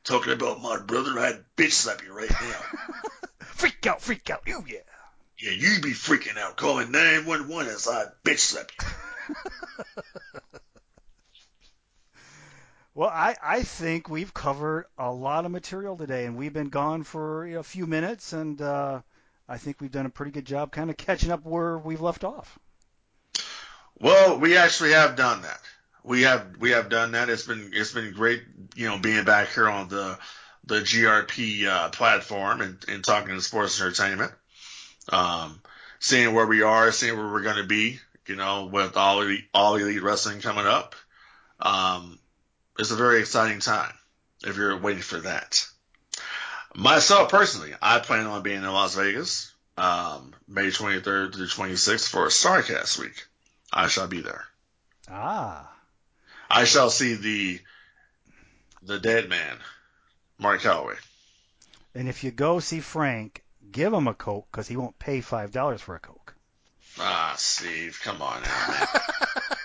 Talking about my brother, I'd bitch slap you right now. *laughs* Freak out, freak out. Ooh yeah. Yeah, you'd be freaking out calling 911 as I bitch slap *laughs* you. Well, I, I think we've covered a lot of material today, and we've been gone for you know, a few minutes, and uh, I think we've done a pretty good job kind of catching up where we've left off. Well, we actually have done that. We have we have done that. It's been it's been great, you know, being back here on the the GRP uh, platform and, and talking to sports entertainment. Um, seeing where we are, seeing where we're going to be, you know, with all elite, all elite wrestling coming up. Um, it's a very exciting time if you're waiting for that. Myself personally, I plan on being in Las Vegas, um, May 23rd through 26th for a Starcast week. I shall be there. Ah, I shall see the the dead man, Mark Calaway. and if you go see Frank, give him a Coke because he won't pay five dollars for a Coke. Ah, Steve, come on now, man. *laughs*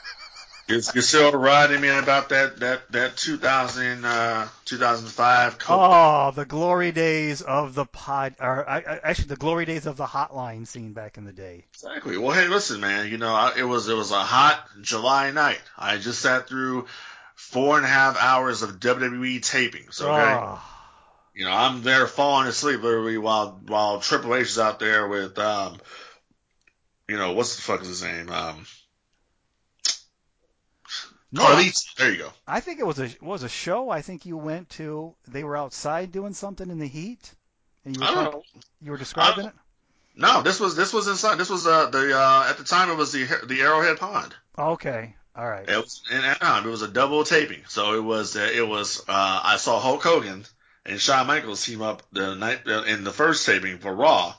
You're, you're still riding me about that that that 2000 uh, 2005. Oh, the glory days of the pod, or I, I, actually the glory days of the hotline scene back in the day. Exactly. Well, hey, listen, man. You know, I, it was it was a hot July night. I just sat through four and a half hours of WWE tapings. Okay. Oh, You know, I'm there falling asleep literally while while Triple H is out there with um, you know, what's the fuck is his name? Um, no, Carlito. There you go. I think it was a was a show. I think you went to. They were outside doing something in the heat, and you were I don't talk- know. you were describing it. No, this was this was inside. This was uh the uh at the time it was the the Arrowhead Pond. Okay, all right. It was in Anaheim. It was a double taping. So it was uh, it was uh I saw Hulk Hogan and Shawn Michaels team up the night uh, in the first taping for Raw.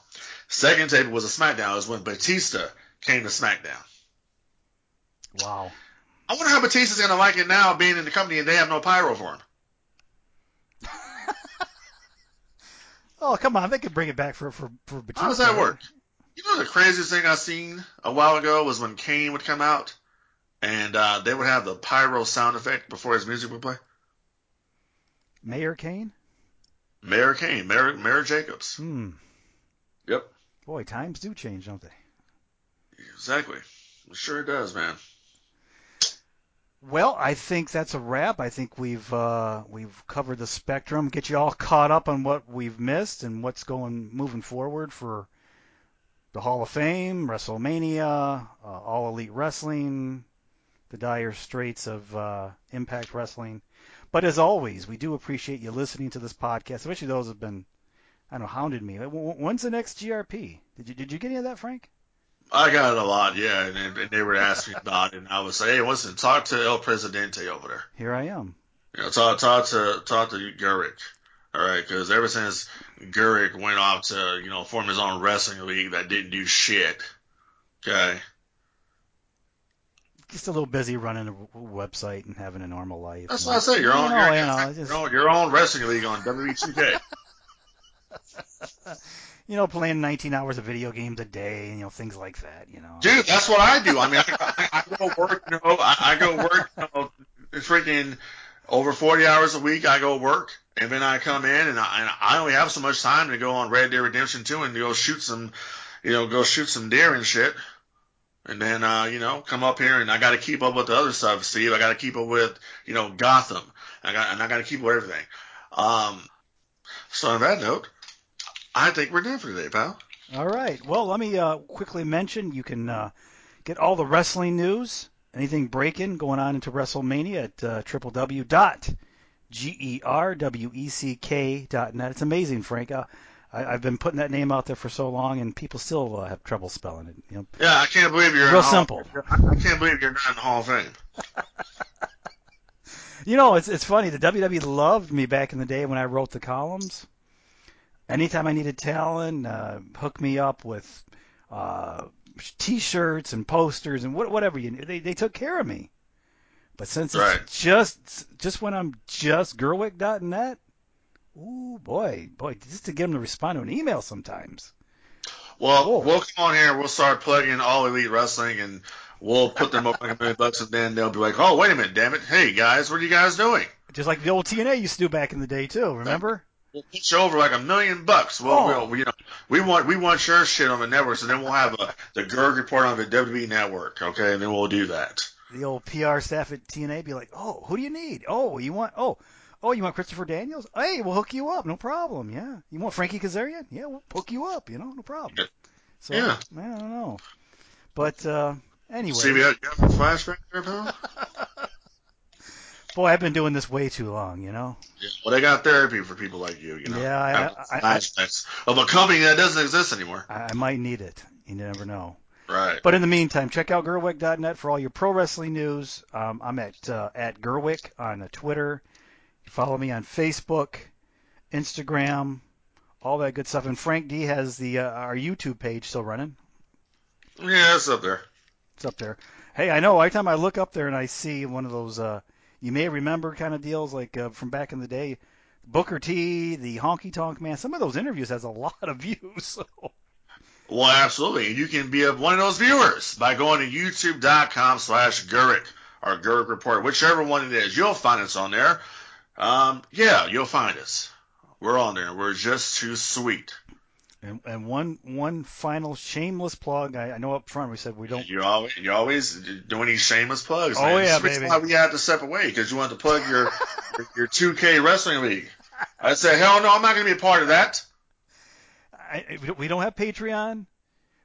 Second taping was a SmackDown. It was when Batista came to SmackDown. Wow. I wonder how Batista's gonna like it now, being in the company and they have no pyro for him. *laughs* Oh come on, they could bring it back for for for Batista. How does that work? You know the craziest thing I seen a while ago was when Kane would come out and uh, they would have the pyro sound effect before his music would play. Mayor Kane. Mayor Kane, Mayor, Mayor Jacobs. Hmm. Yep, Boy, times do change, don't they? exactly. It sure does, man. Well, I think that's a wrap. I think we've uh, we've covered the spectrum. Get you all caught up on what we've missed and what's going moving forward for the Hall of Fame, WrestleMania, uh, All Elite Wrestling, the dire straits of uh, Impact Wrestling. But as always, we do appreciate you listening to this podcast, especially those who've been, I don't know, hounded me. When's the next GRP? Did you did you get any of that, Frank? I got it a lot, yeah, and, and they were asking about it, and I would say, hey, listen, talk to El Presidente over there. Here I am. You know, talk talk to talk to Gerweck. All right, because ever since Gerweck went off to you know form his own wrestling league that didn't do shit, okay, Just a little busy running a w- website and having a normal life. that's what I say. Your own, No, your, know, it's just- your own, your own wrestling league on WWE 2K. *laughs* you know, playing 19 hours of video games a day, and you know, things like that, you know. Dude, that's what I do. I mean, I, I, I go work, you know, I, I go work, you know, freaking over 40 hours a week. I go work, and then I come in, and I, and I only have so much time to go on Red Dead Redemption 2 and go shoot some, you know, go shoot some deer and shit. And then, uh, you know, come up here, and I got to keep up with the other stuff, Steve. I got to keep up with, you know, Gotham. I got, and I got to keep up with everything. Um, so on that note, I think we're done for today, pal. All right. Well, let me uh, quickly mention you can uh, get all the wrestling news, anything breaking going on into WrestleMania at uh, www.gerweck.net. It's amazing, Frank. Uh, I, I've been putting that name out there for so long, and people still uh, have trouble spelling it. You know, Yeah, I can't believe you're in Real the Hall- simple. I can't believe you're not in the Hall of Fame. *laughs* You know, it's it's funny. The WWE loved me back in the day when I wrote the columns. Anytime I needed talent, uh, hook me up with uh, T-shirts and posters and what, whatever you need. They they took care of me. But since Right. it's just just when I'm just Gerweck.net, ooh boy, boy, just to get them to respond to an email sometimes. Well, Whoa. we'll come on here. We'll start plugging all elite wrestling, and we'll put them up like a million bucks, and then they'll be like, "Oh, wait a minute, damn it! Hey guys, what are you guys doing? Just like the old TNA used to do back in the day too. Remember? We'll put you over like a million bucks. We'll, Oh. we'll you know, we want we want your shit on the network, so then we'll have a, the Gerg report on the WWE network, okay? And then we'll do that. the old PR staff at TNA be like, "Oh, who do you need? Oh, you want oh, oh, you want Christopher Daniels? Hey, we'll hook you up, no problem. Yeah, you want Frankie Kazarian? Yeah, we'll hook you up. You know, no problem." So Yeah. Man, I don't know, but uh, anyway, See, we have, you have a flashback there, pal. boy, I've been doing this way too long. You know. Yeah. Well, they got therapy for people like you, you know. Yeah, I- Have I- I- of a company that doesn't exist anymore. I, I might need it. You never know. Right. But in the meantime, check out Gerweck.net for all your pro wrestling news. Um, I'm at uh, at Gerweck on Twitter. Follow me on Facebook, Instagram, all that good stuff. And Frank D has the uh, our YouTube page still running. Yeah, it's up there. It's up there. Hey, I know. Every time I look up there and I see one of those, uh, you may remember kind of deals like uh, from back in the day, Booker T, the Honky Tonk Man. Some of those interviews has a lot of *laughs* views. So. Well, absolutely. And you can be a, one of those viewers by going to youtube.com slash Gerweck or Gerweck Report, whichever one it is. You'll find us on there. Um, yeah, you'll find us. We're on there. We're just too sweet. And, and one one final shameless plug. I, I know up front we said we don't. You always you always doing these shameless plugs. Oh, man. yeah, That's baby. why we had to step away because you wanted to plug your *laughs* your 2K wrestling league. I said, hell no, I'm not going to be a part of that. I, I- we don't- we don't have Patreon.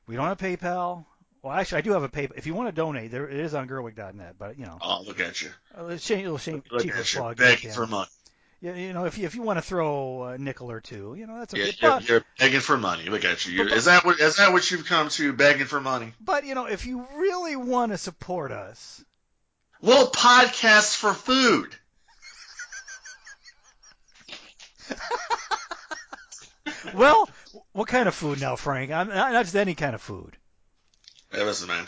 We don't have PayPal. Well, actually, I do have a PayPal. If you want to donate, there it is on Gerweck.net. But you know, Oh, look at you. a little shame, little shame, Look cheaper at you. Begging for money. Yeah, you know, if you if you want to throw a nickel or two, you know, that's okay. Yeah, you're, you're begging for money. Look at you. But- Is that what is that what you've come to? Begging for money? but you know, if you really want to support us, Well, podcast for food. *laughs* well, what kind of food now, Frank? I'm not, not just any kind of food. Hey, listen, man.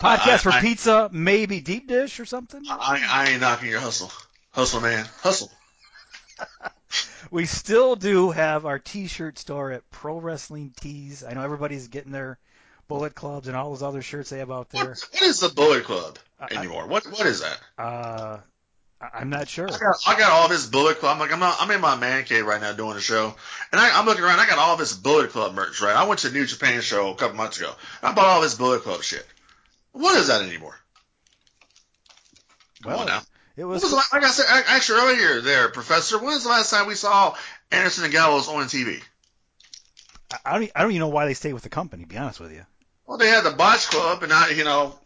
Podcast I- for I- pizza, maybe deep dish or something. I, I ain't knocking your hustle. Hustle, man. Hustle. *laughs* We still do have our T-shirt store at Pro Wrestling Tees. I know everybody's getting their Bullet Clubs and all those other shirts they have out there. What, what is the Bullet Club I- anymore? What what is that? Uh, I'm not sure. I got, I got all this Bullet Club. I'm like, I'm, not, I'm in my man cave right now doing a show, and I, I'm looking around. I got all this Bullet Club merch. Right, I went to the New Japan show a couple months ago. I bought all this Bullet Club shit. What is that anymore? Come Well, on now. It was. was like I said ac- actually earlier there, Professor. When was the last time we saw Anderson and Gallows on TV? I- I don't. I don't even know why they stay with the company. To be honest with you. Well, they had the Botch Club, and I, you know,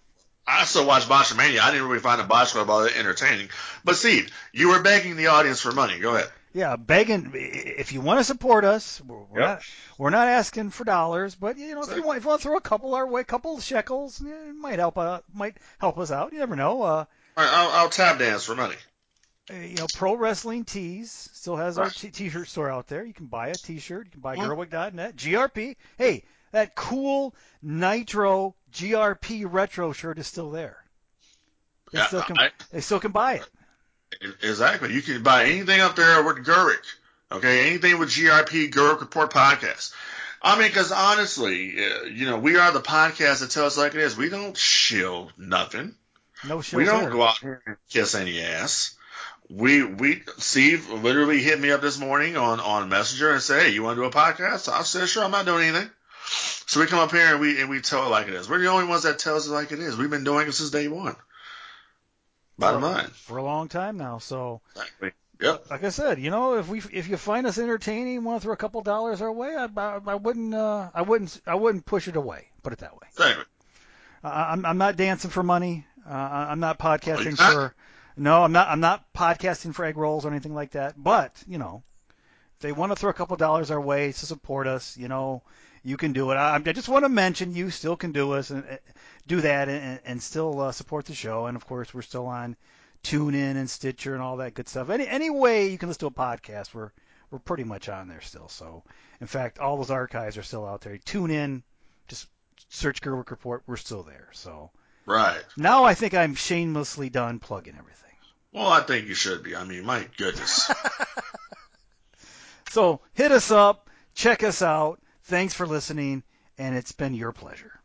I still watch Botchamania. I didn't really find the Botch Club all that entertaining. But Steve, you were begging the audience for money. Go ahead. Yeah, begging. If you want to support us, we're, we're Yep. not. We're not asking for dollars, but you know, if you want, if you want to throw a couple our way, a couple of shekels, it might help. Uh, might help us out. You never know. Uh, All right, I'll, I'll tap dance for money. uh, you know, Pro Wrestling Tees still has our t- t-shirt store out there. You can buy a t-shirt. You can buy Mhm. Gerweck.net. GRP. Hey, that cool Nitro GRP retro shirt is still there. They Yeah, still can. I- they still can buy it. Exactly. You can buy anything up there with Gerweck. Okay, anything with GRP Gerweck Report podcast. I mean, because honestly, uh, you know, we are the podcast that tells like it is. We don't shill nothing. No shit. we don't go out here and kiss any ass. We we Steve literally hit me up this morning on on Messenger and said, "Hey, you want to do a podcast?" I said, "Sure, I'm not doing anything." So we come up here and we and we tell it like it is. We're the only ones that tells it like it is. We've been doing it since day one. Bottom line. for a long time now. So, Exactly. Yep. like I said, you know, if we if you find us entertaining, want to throw a couple dollars our way, I, I, I wouldn't uh, I wouldn't I wouldn't push it away. Put it that way. Exactly. Uh, I'm I'm not dancing for money. Uh, I'm not podcasting not? for. No, I'm not. I'm not podcasting for egg rolls or anything like that. But you know, if they want to throw a couple dollars our way to support us, you know, you can do it. I, I just want to mention you still can do us and uh, do that and, and still uh, support the show. And of course, we're still on TuneIn and Stitcher and all that good stuff. Any any way you can listen to a podcast, we're we're pretty much on there still. So, in fact, all those archives are still out there. Tune in, just search Gerweck Report. We're still there. So. Right. Now I think I'm shamelessly done plugging everything. Well, I think you should be. I mean, my goodness. *laughs* So hit us up, check us out. Thanks for listening, and it's been your pleasure.